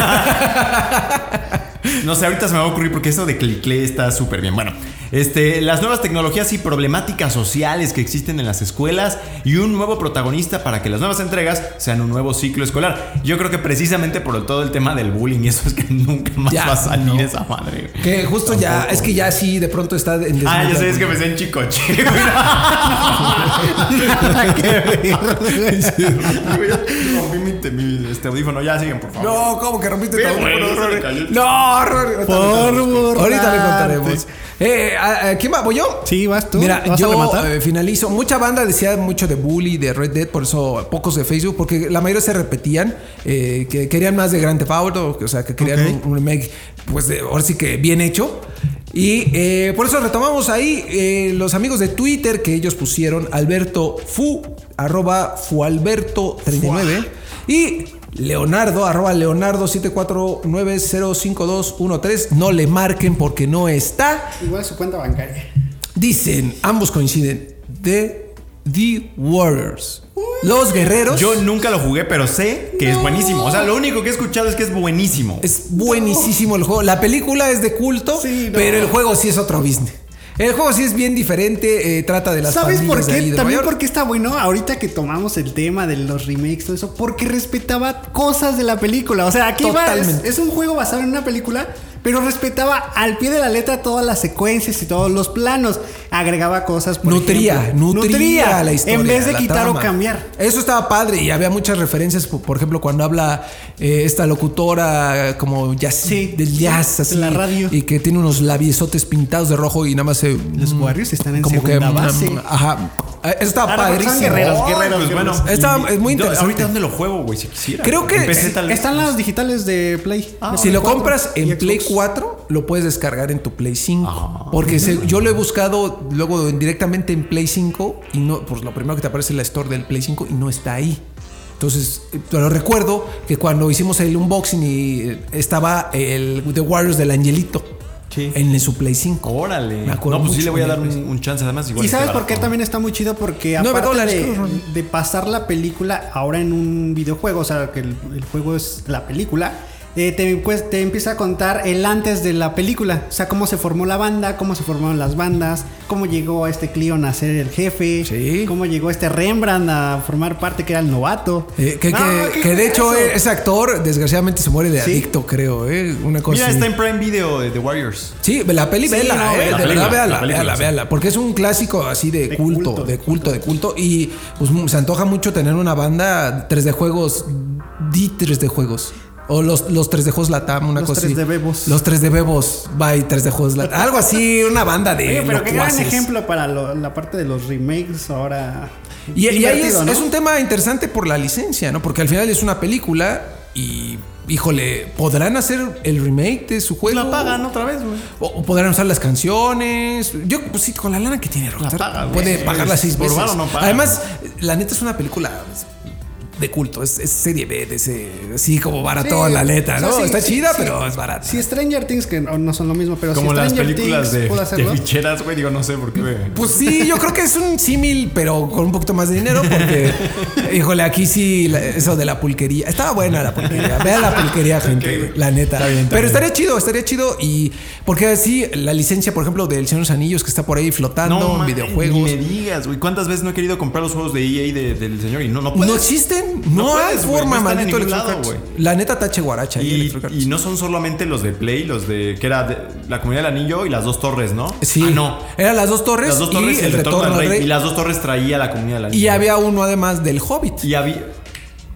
No sé, ahorita se me va a ocurrir porque eso de Clicle está súper bien. Bueno, Este, las nuevas tecnologías y problemáticas sociales que existen en las escuelas y un nuevo protagonista para que las nuevas entregas sean un nuevo ciclo escolar. Yo creo que precisamente por todo el tema del bullying y [laughs] eso es que nunca más Ya, va a salir no. esa madre. Que justo ya, es que ya sí, de pronto está en Ah, ya sé, es que me sé en chicoche. [laughs] Rompí mi, mi- este audífono. Ya siguen, por favor. No, ¿cómo que rompiste güey, No, Por. Ahorita le contaremos. Eh, ¿a- a ¿Quién va? ¿Voy yo? Sí, vas tú. Mira, ¿Vas a yo rematar? eh, finalizo. Mucha banda decía mucho de Bully, de Red Dead, por eso pocos de Facebook, porque la mayoría se repetían, eh, que querían más de Grand Theft Auto, o sea, que querían un, un remake, pues de, ahora sí que bien hecho. Y eh, por eso retomamos ahí eh, los amigos de Twitter que ellos pusieron Alberto Fu, arroba Fualberto39 y Leonardo, arroba Leonardo 749052213. No le marquen porque no está. Igual su cuenta bancaria. Dicen, ambos coinciden, de The Warriors. Los guerreros. Yo nunca lo jugué, pero sé que es buenísimo. O sea, lo único que he escuchado es que es buenísimo. Es buenísimo el juego. La película es de culto, Sí, no. pero el juego sí es otro business. El juego sí es bien diferente, eh, trata de las ¿Sabes por de qué? de También porque está bueno ahorita que tomamos el tema de los remakes, todo eso, porque respetaba cosas de la película. O sea, aquí va, es un juego basado en una película, pero respetaba al pie de la letra todas las secuencias y todos los planos. Agregaba cosas, por Nutría, ejemplo, nutría, la historia. En vez de quitar trama. o cambiar. Eso estaba padre y había muchas referencias, por, ejemplo, cuando habla eh, esta locutora como jazz, Sí, del jazz, de así. la radio. Y que tiene unos labiosotes pintados de rojo y nada más se. Los mm, Warriors están en como segunda que, mm, base. Ajá. Eh, Eso estaba Ah, son padrísimo. guerreros, pues guerreros. bueno. Está- es muy interesante. Ahorita, ¿dónde lo juego, güey? Si quisiera. Creo que vez. Están las digitales de Play. Ah, si lo compras en. Play 4, lo puedes descargar en tu Play 5. Ah. porque se- yo lo he buscado luego en- directamente en Play 5 y no, pues lo primero que te aparece es la store del Play 5 y no está ahí. Entonces, eh, pero recuerdo que cuando hicimos el unboxing y eh, estaba el The Warriors del Angelito Sí. en su Play 5. Órale. Me acuerdo No, pues sí le voy a dar un, chance. Además, igual ¿Y sabes por qué también está muy chido? Porque aparte dólares, de, de pasar la película ahora en un videojuego, o sea, que el, el juego es la película, eh, te, pues, te empieza a contar el antes de la película. O sea, cómo se formó la banda, cómo se formaron las bandas, cómo llegó este Cleon a ser el jefe, Sí. cómo llegó este Rembrandt a formar parte que era el novato. Eh, que, No, que- ¿qué que de hecho eso? ese actor desgraciadamente se muere de Sí. adicto, creo, ¿eh? Una cosa Mira, así. está en Prime Video de The Warriors. Sí, la peli, Sí, vela, no, eh, la de película, verdad, la véala, película, véala, sí. véala, porque es un clásico así de, De culto, culto, de culto, de culto, y pues se antoja mucho tener una banda 3D juegos, di 3D juegos. O los, los 3D juegos Latam, una Los cosa 3D así. bebos. Los 3D bebos, bye 3D juegos Latam. Algo así, una banda de Oye, pero qué gran ejemplo para lo- la parte de los remakes ahora. Y, y ahí es, Invertido, ¿no? es un tema interesante por la licencia, ¿no? Porque al final es una película y, híjole, ¿podrán hacer el remake de su juego? La pagan otra vez, güey. O, podrán usar las canciones. Yo, pues sí, con la lana que tiene Rockstar, paga, puede güey. pagar las seis Por veces. varo no paga. Además, la neta es una película de culto. Es, es serie B, de ese, así como baratón, Sí, la o sea, ¿no? sí, Está sí, chida, sí. pero es barata. Si Stranger Things, que no, no son lo mismo, pero Como si las películas Things de, de ficheras, güey. Digo, no sé por qué. Pues sí, yo creo que es un símil, pero con un poquito más de dinero, porque, [laughs] híjole, aquí sí, eso de la pulquería. Estaba buena la pulquería. Vean la pulquería, gente, la neta. Está bien, está pero bien. estaría chido, estaría chido. Y porque así, la licencia, por ejemplo, del Señor de los Anillos, que está por ahí flotando en man, videojuegos. Ni me digas, güey. ¿Cuántas veces no he querido comprar los juegos de EA de- del señor y no, no puedes? No existen, no, No hay puedes, güey, forma, no maldito güey. La neta tache guaracha ahí, Y, y no son solamente los de Play, los de que era de- la comunidad del anillo y las dos torres, ¿no? Sí, Ah, no. Eran las dos torres, Las dos torres y el retorno al rey. Y las dos torres traía la comunidad del anillo. Y había uno además del Hobbit. Y había.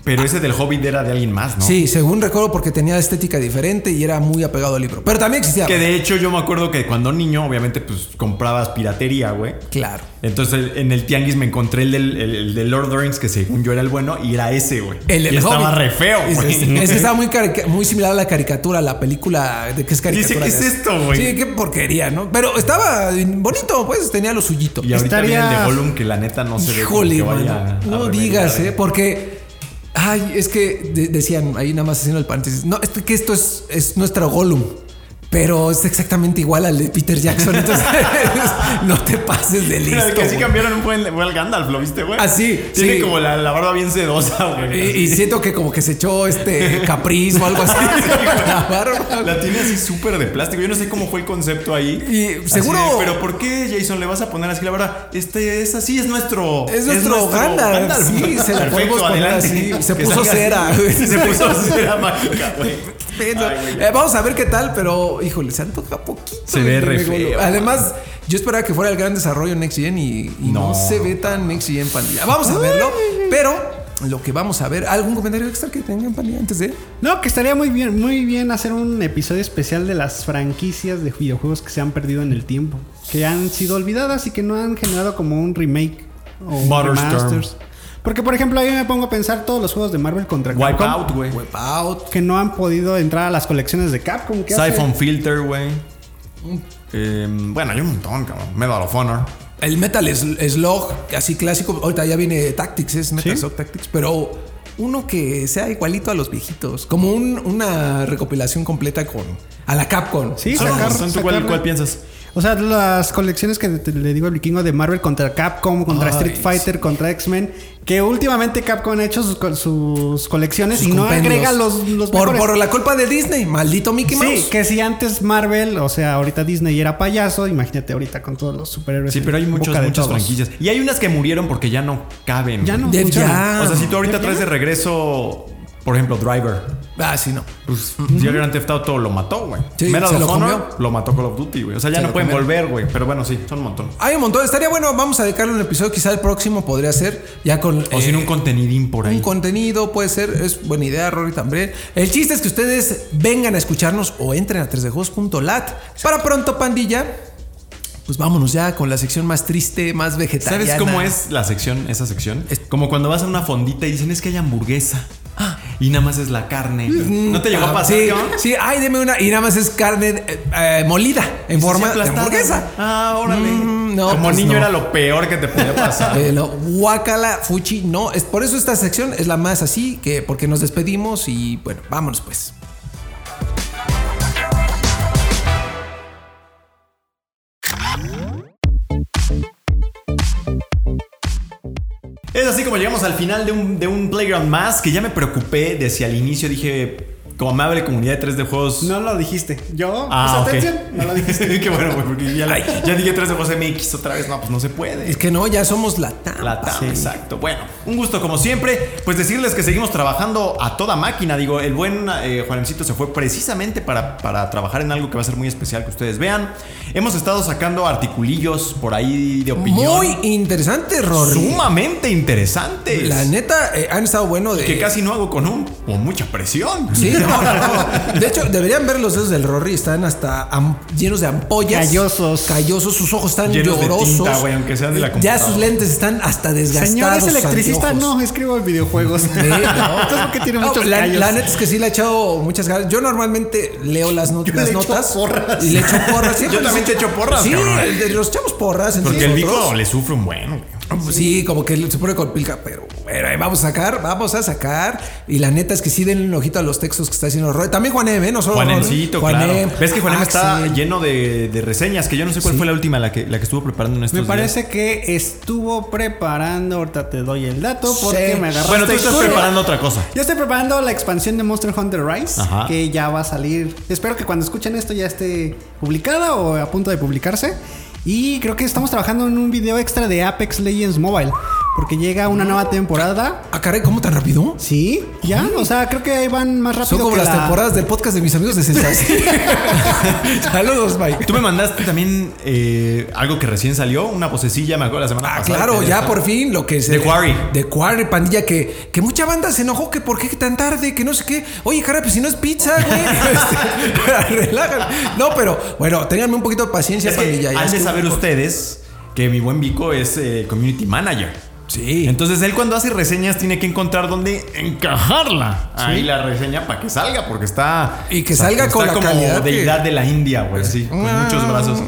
Pero ese del Hobbit era de alguien más, ¿no? Sí, según recuerdo, porque tenía estética diferente y era muy apegado al libro. Pero también existía. Que de hecho yo me acuerdo que cuando niño, obviamente, pues comprabas piratería, güey. Claro. Entonces en el tianguis me encontré el del, el- el de Lord of the Rings, que según yo era el bueno, y era ese, güey. El del y estaba Hobbit. re feo, güey. es- es que estaba muy, muy similar a la caricatura, a la película de que es caricatura. Dice, ¿qué es esto, güey? Sí, qué porquería, ¿no? Pero estaba bonito, pues tenía lo suyito. Y ahorita Estaría- viene el de Gollum, que la neta no se ve Híjole, mano, a no digas. ¿eh? Porque. Ay, es que de- decían ahí nada más haciendo el paréntesis. No, es que esto es, es nuestro Gollum. Pero es exactamente igual al de Peter Jackson. Entonces, [laughs] no te pases de listo. El que sí cambiaron fue el, fue el Gandalf, ¿lo viste, güey? Ah, sí, Tiene sí. como la, la barba bien sedosa, güey. Y, y siento que como que se echó este capriz o algo así. [laughs] La barba. La tiene así súper de plástico. Yo no sé cómo fue el concepto ahí. Y Así seguro- de, Pero ¿por qué, Jason, le vas a poner así la verdad? Este es así, es nuestro. Es nuestro Gandalf, sí, se la podemos poner así. Se puso cera, así. [laughs] güey. Se puso cera mágica, güey. Ay, eh, vamos a ver qué tal, pero híjole, se antoja poquito. Se ve re feo. Además, yo esperaba que fuera el gran desarrollo Next Gen y, y no. No. se ve tan Next Gen pandilla. Vamos a verlo, pero lo que vamos a ver, ¿algún comentario extra que tengan pandilla antes de? No, que estaría muy bien, muy bien hacer un episodio especial de las franquicias de videojuegos que se han perdido en el tiempo, que han sido olvidadas y que no han generado como un remake o un remasters. Porque por ejemplo, ahí me pongo a pensar todos los juegos de Marvel contra Capcom Wipeout, güey. Wipeout. que no han podido entrar a las colecciones de Capcom. ¿Qué hace? Siphon Filter, güey. Eh, bueno, hay un montón, cabrón. Medal of Honor. El Metal Sl- Slug, así clásico. Ahorita ya viene Tactics, es Metal ¿Sí? Slug Tactics, pero uno que sea igualito a los viejitos. Como un- una recopilación completa con. A la Capcom. Sí, Ah, sacar- ¿tú cuál, cuál piensas? O sea, las colecciones que te- le digo al vikingo de Marvel contra Capcom, contra Ay, Street Fighter, contra X-Men, que últimamente Capcom ha hecho sus, co- sus colecciones Sus y no compendios. agrega los, los por, mejores. por la culpa de Disney, maldito Mickey Mouse. Sí, que si antes Marvel, o sea, ahorita Disney era payaso, imagínate ahorita con todos los superhéroes. Sí, pero hay muchos, muchas todos. franquicias. Y hay unas que murieron porque ya no caben. Ya no ya. O sea, si tú ahorita traes de regreso, por ejemplo, Driver. Ah, sí, no. Pues ya Grand Theft Auto lo mató, güey. Sí, of lo Honor comió. lo mató Call of Duty, güey. O sea, ya Se no pueden volver, güey. Pero bueno, sí, son un montón. Hay un montón. Estaría bueno, vamos a dedicarle un episodio. Quizá el próximo podría ser ya con. O sin eh, un contenidín por ahí. Un contenido puede ser, es buena idea, Rory también. El chiste es que ustedes vengan a escucharnos o entren a 3djuegos.lat. Para pronto, pandilla. Pues vámonos ya con la sección más triste, más vegetariana. ¿Sabes cómo es la sección, esa sección? Es como cuando vas a una fondita y dicen es que hay hamburguesa. Y nada más es la carne. ¿No te llegó a pasar? Sí, cabrón? sí, ay, deme una. Y nada más es carne eh, eh, molida en Sí, forma de aplastada, hamburguesa. Ah, órale. Mm, no, Como pues niño no. era lo peor que te podía pasar. [laughs] Eh, no, guácala, fuchi, no. Es, por eso esta sección es la más así, que porque nos despedimos y bueno, vámonos pues. Es así como llegamos al final de un, de un Playground más que ya me preocupé de si al inicio dije, como amable comunidad de 3 de juegos. No lo dijiste. Yo, Ah, pues, atención, no lo dijiste. [laughs] Qué bueno, güey, porque ya, la- ya dije 3 de juegos MX otra vez. No, pues no se puede. Es que no, ya somos la TAM. La TAM, exacto. Bueno, un gusto como siempre. Pues decirles que seguimos trabajando a toda máquina. Digo, el buen eh, Juanemcito se fue precisamente para, para trabajar en algo que va a ser muy especial que ustedes vean. Hemos estado sacando articulillos por ahí de opinión. Muy interesante, Rory. sumamente interesantes. La neta, eh, han estado bueno de. que casi no hago con un con mucha presión. Sí, no, [laughs] no, [laughs] no. De hecho, deberían ver los dedos del Rory. Están hasta llenos de ampollas. Callosos. Callosos. Sus ojos están Llenos de llorosos. tinta, aunque sean de la Ya sus lentes están hasta desgastados. Señor, es electricista. anteojos. No, escribo en videojuegos. [laughs] Sí, no. [laughs] Entonces, ¿por qué tiene No, muchos la, callos? la neta es que sí le he echado muchas ganas. Yo normalmente leo las, not- Yo las le echo notas. porras. Y le echo porras. siempre Yo también te echo porras, Sí, los echamos porras. Porque el. Vico le sufre un buen. güey. Sí, como que se pone con pilca, pero bueno, vamos a sacar, vamos a sacar. Y la neta es que sí denle un ojito a los textos que está haciendo Roy. También Juanem, ¿eh? No solo Juanemcito, Roy. claro. Juanem, Ves que Juanem está Axel. lleno de, de reseñas, que yo no sé cuál fue la última, la que, la que estuvo preparando en estos Me días. parece que estuvo preparando, ahorita te doy el dato porque Sí. me agarraste Bueno, tú estás preparando otra cosa. Yo estoy preparando la expansión de Monster Hunter Rise, Ajá. que ya va a salir. Espero que cuando escuchen esto ya esté publicada o a punto de publicarse. Y creo que estamos trabajando en un video extra de Apex Legends Mobile, porque llega una nueva temporada. Ah, caray, ¿cómo tan rápido? Sí, ya, o sea, creo que ahí van más rápido Son como que las la- temporadas del podcast de mis amigos de Censas. [laughs] Saludos, Mike. Tú me mandaste también eh, algo que recién salió, una vocecilla, me acuerdo la semana Ah, pasada. claro, ya por fin lo que se. The Quarry. The Quarry, pandilla, que, que mucha banda se enojó que por qué tan tarde, que no sé qué. Oye, cara, pues si no es pizza, güey. [laughs] Este, [laughs] Relajan. No, pero bueno, ténganme un poquito de paciencia, Es que pandilla. ya han de saber ustedes que mi buen Vico es eh, community manager. Sí. Entonces él cuando hace reseñas tiene que encontrar dónde encajarla. Ahí la reseña para que salga, porque está... Y que salga está con la como calidad que- deidad de la India, güey, así, con muchos brazos.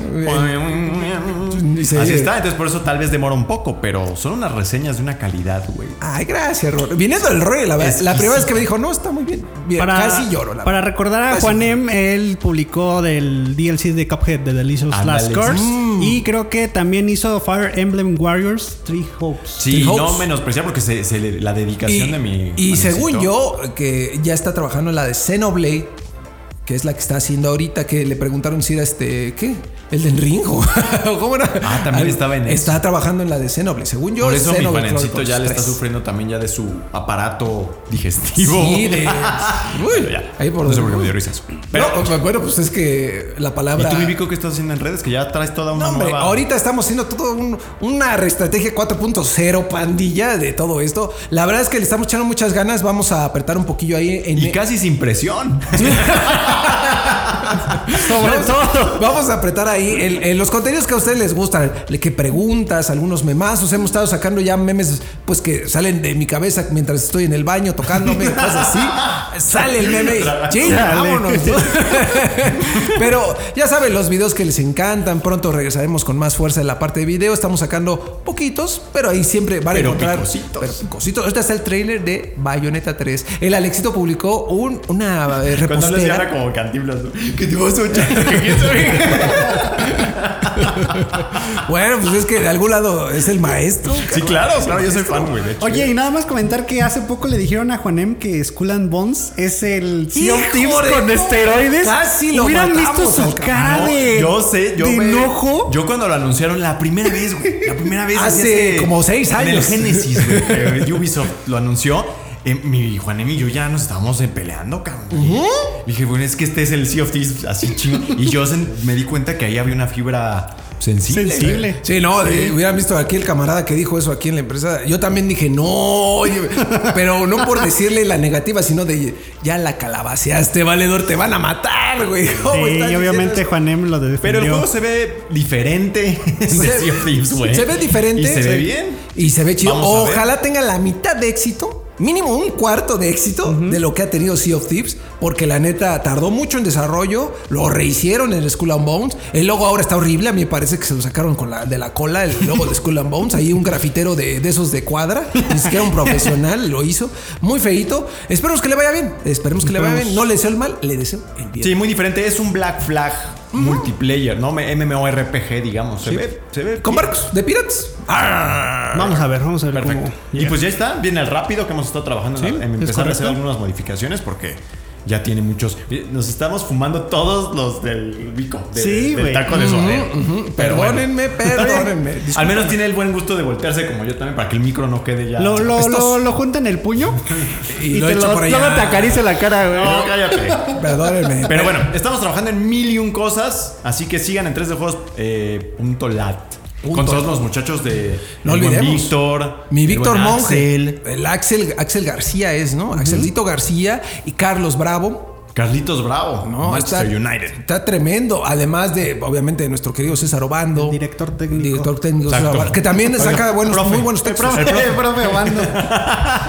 Se- Así está, entonces por eso tal vez demora un poco, pero son unas reseñas de una calidad, güey. Ay, gracias, Rory. Viniendo del Rory, la, verdad, la primera vez que me dijo, no, está muy bien. Bien, Para, Casi lloro. La para recordar a Casi Juanem, él publicó del DLC de Cuphead de Delicious Last Course. Mm. Y creo que también hizo Fire Emblem Warriors Three Hopes. Sí, Three no menospreciar porque se, se le- la dedicación Y, de mi. y según yo, que ya está trabajando en la de Xenoblade, que es la que está haciendo ahorita, que le preguntaron si era este, ¿qué? El del Ring [laughs] cómo era. Ah, también estaba en eso. Está trabajando en la de Xenoblade. Según yo, Por es eso mi Xenoblade Chronicles ya le está 3. sufriendo también ya de su aparato digestivo. Sí, de. [laughs] Uy, ya. ahí por no sé donde- por qué me dio risa eso. Pero, No, bueno, pues es que la ¿Y palabra. tú, Vivico, qué estás haciendo en redes? Que ya traes toda una No, hombre, nueva... ahorita estamos haciendo todo un- una estrategia 4.0 pandilla de todo esto. La verdad es que le estamos echando muchas ganas. Vamos a apretar un poquillo ahí en. Y casi sin presión. [laughs] [laughs] Sobre todo. Vamos a apretar ahí los contenidos que a ustedes les gustan, le- que preguntas, algunos memazos. Hemos estado sacando ya memes pues que salen de mi cabeza mientras estoy en el baño tocándome, cosas así. [laughs] Sale el meme y ¡chin! vámonos. ¿no? [laughs] Pero ya saben, los videos que les encantan. Pronto regresaremos con más fuerza en la parte de video. Estamos sacando poquitos, pero ahí siempre van a encontrar. picositos. Pero picositos. Ahorita está el trailer de Bayonetta 3. El Alexito publicó un, una eh, Cuando les repostera. como cantinflas. ¿No? Que te vas a echar. [laughs] que soy. Bueno, pues es que de algún lado es el maestro. Sí, claro, claro, yo soy fan, güey. de hecho. Oye, y nada más comentar que hace poco le dijeron a Juanem que Skull and Bones es el Sea of ¡Hijo Thieves con esteroides. Casi lo Hubieran visto su cara No, de. yo sé, yo de me- enojo. Yo cuando lo anunciaron la primera vez, güey. La primera vez. Hace como seis En el años. Genesis, güey. [laughs] Ubisoft lo anunció. Eh, mi Juanem y yo ya nos estábamos eh, peleando, cabrón. Y Dije, bueno, es que este es el Sea of Thieves así chingo. Y yo me di cuenta que ahí había una fibra sensible. Sensible. Sí, no, de- hubieran visto aquí el camarada que dijo eso aquí en la empresa. Yo también dije, no, oye, pero no por decirle la negativa, sino de ya la calabaceaste, valedor, te van a matar, güey. ¿Cómo Sí, y obviamente eso? Juanem lo defendió. Pero el juego se ve diferente [laughs] de Se- Sea of Thieves, güey. Se ve diferente. Y se Sí. ve bien. Y se ve chido. Ojalá tenga la mitad de éxito. Mínimo un cuarto de éxito de lo que ha tenido Sea of Thieves, porque la neta tardó mucho en desarrollo, lo rehicieron en Skull and Bones. El logo ahora está horrible, a mí me parece que se lo sacaron con la, de la cola, el logo de Skull and Bones. Ahí un grafitero de, de esos de cuadra, ni siquiera un profesional lo hizo. Muy feito. Esperemos que le vaya bien, esperemos que le vaya bien. No le deseo el mal, le deseo el bien. Sí, muy diferente. Es un Black Flag multiplayer, ¿no? MMORPG, digamos. Se ve, se ve. Con barcos, de piratas. Ah. Vamos a ver, vamos a ver Perfecto. cómo. Y pues ya está, viene el rápido que hemos estado trabajando en, empezar a hacer algunas modificaciones porque ya tiene muchos. Nos estamos fumando todos los del bico. de- Sí, del güey. taco de suadero. Pero bueno. Perdónenme, [laughs] perdónenme. Al menos tiene el buen gusto de voltearse como yo también para que el micro no quede ya. Lo, lo, Estos- lo, lo junta en el puño [laughs] Y y, lo te lo, por allá. te acaricia la cara, güey. No, cállate. [laughs] Perdónenme. Pero bueno, estamos trabajando en mil y un cosas, así que sigan en 3djuegos.lat. Eh, punto lat. Punto con todos los muchachos de No el olvidemos. Víctor, Mi el Víctor Monge. Axel, El Axel, Axel García es, ¿no? Axelcito García y Carlos Bravo. Carlitos Bravo, No, Manchester está, United. Está tremendo. Además de, obviamente, de nuestro querido César Obando. El director técnico. Director técnico César. Obando, Que también saca buenos, profe. muy buenos textos. Profe, profe, Obando.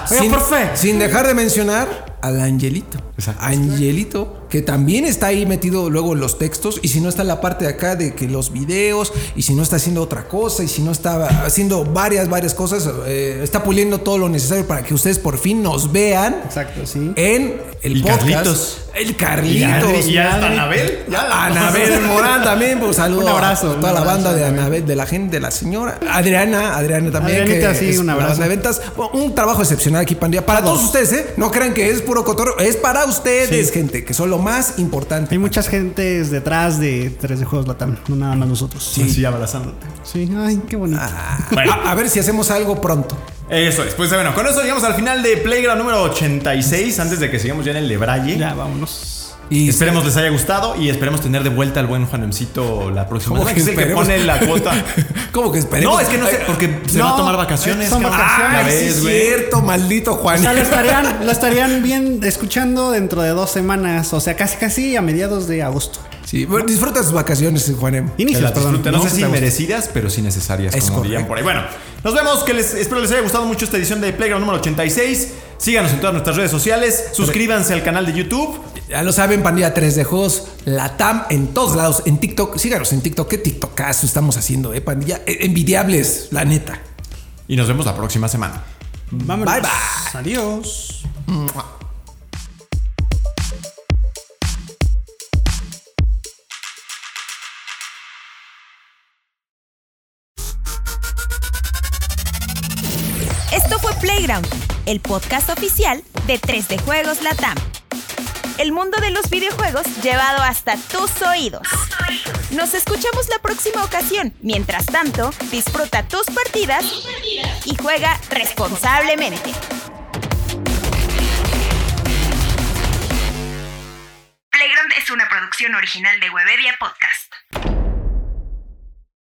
Sin, profe. sin dejar de mencionar al Angelito. Exacto. Angelito, que también está ahí metido luego en los textos. Y si no está en la parte de acá de que los videos, y si no está haciendo otra cosa, y si no está haciendo varias, varias cosas, eh, está puliendo todo lo necesario para que ustedes por fin nos vean Exacto, sí. en el Y podcast. Carlitos. El Y Carlitos. ya está Anabel. Ya la- Anabel Morán también, pues saludo Un abrazo, a toda un la banda de Anabel. De la gente, de la señora. Adriana, Adriana también. Adrianita, que sí, es un abrazo. de ventas. Un trabajo excepcional aquí, pandilla. Para todos ustedes, ¿eh? No crean que es puro cotorreo. Es para ustedes, Sí. gente, que son lo más importante. Hay muchas gentes detrás de 3 de Juegos Latam, no nada más nosotros. Sí, sí, abrazándote. Sí, ay, qué bonito. Bueno. A, a ver si hacemos algo pronto. Eso es. Pues bueno, con eso llegamos al final de Playground número 86. Antes de que sigamos ya en el de Braille. Ya, vámonos. Y Esperemos les haya gustado y esperemos tener de vuelta al buen Juanemcito la próxima ¿Cómo semana, que es el que pone la cuota. [laughs] ¿Cómo que esperemos? No, es que no sé, porque se va a tomar vacaciones. son vacaciones. Sí güey. cierto, maldito Juan. O sea, lo estarían, lo estarían bien escuchando dentro de dos semanas. O sea, casi casi a mediados de agosto. Sí, bueno, disfruta sus vacaciones, Juanem. Inicios, perdón. No sé si merecidas, pero sí necesarias, Es como dirían por ahí. Bueno, nos vemos. Que les, espero les haya gustado mucho esta edición de Playground número 86. Síganos en todas nuestras redes sociales. Suscríbanse al canal de YouTube. Ya lo saben, pandilla 3 de juegos, la TAM en todos lados, en TikTok. Síganos en TikTok. ¿Qué TikTokazo estamos haciendo, eh, pandilla? Eh, envidiables, la neta. Y nos vemos la próxima semana. Vámonos. Bye, bye. Adiós. El podcast oficial de 3D Juegos Latam. El mundo de los videojuegos llevado hasta tus oídos. Nos escuchamos la próxima ocasión. Mientras tanto, disfruta tus partidas y juega responsablemente. Playground es una producción original de Webedia Podcast.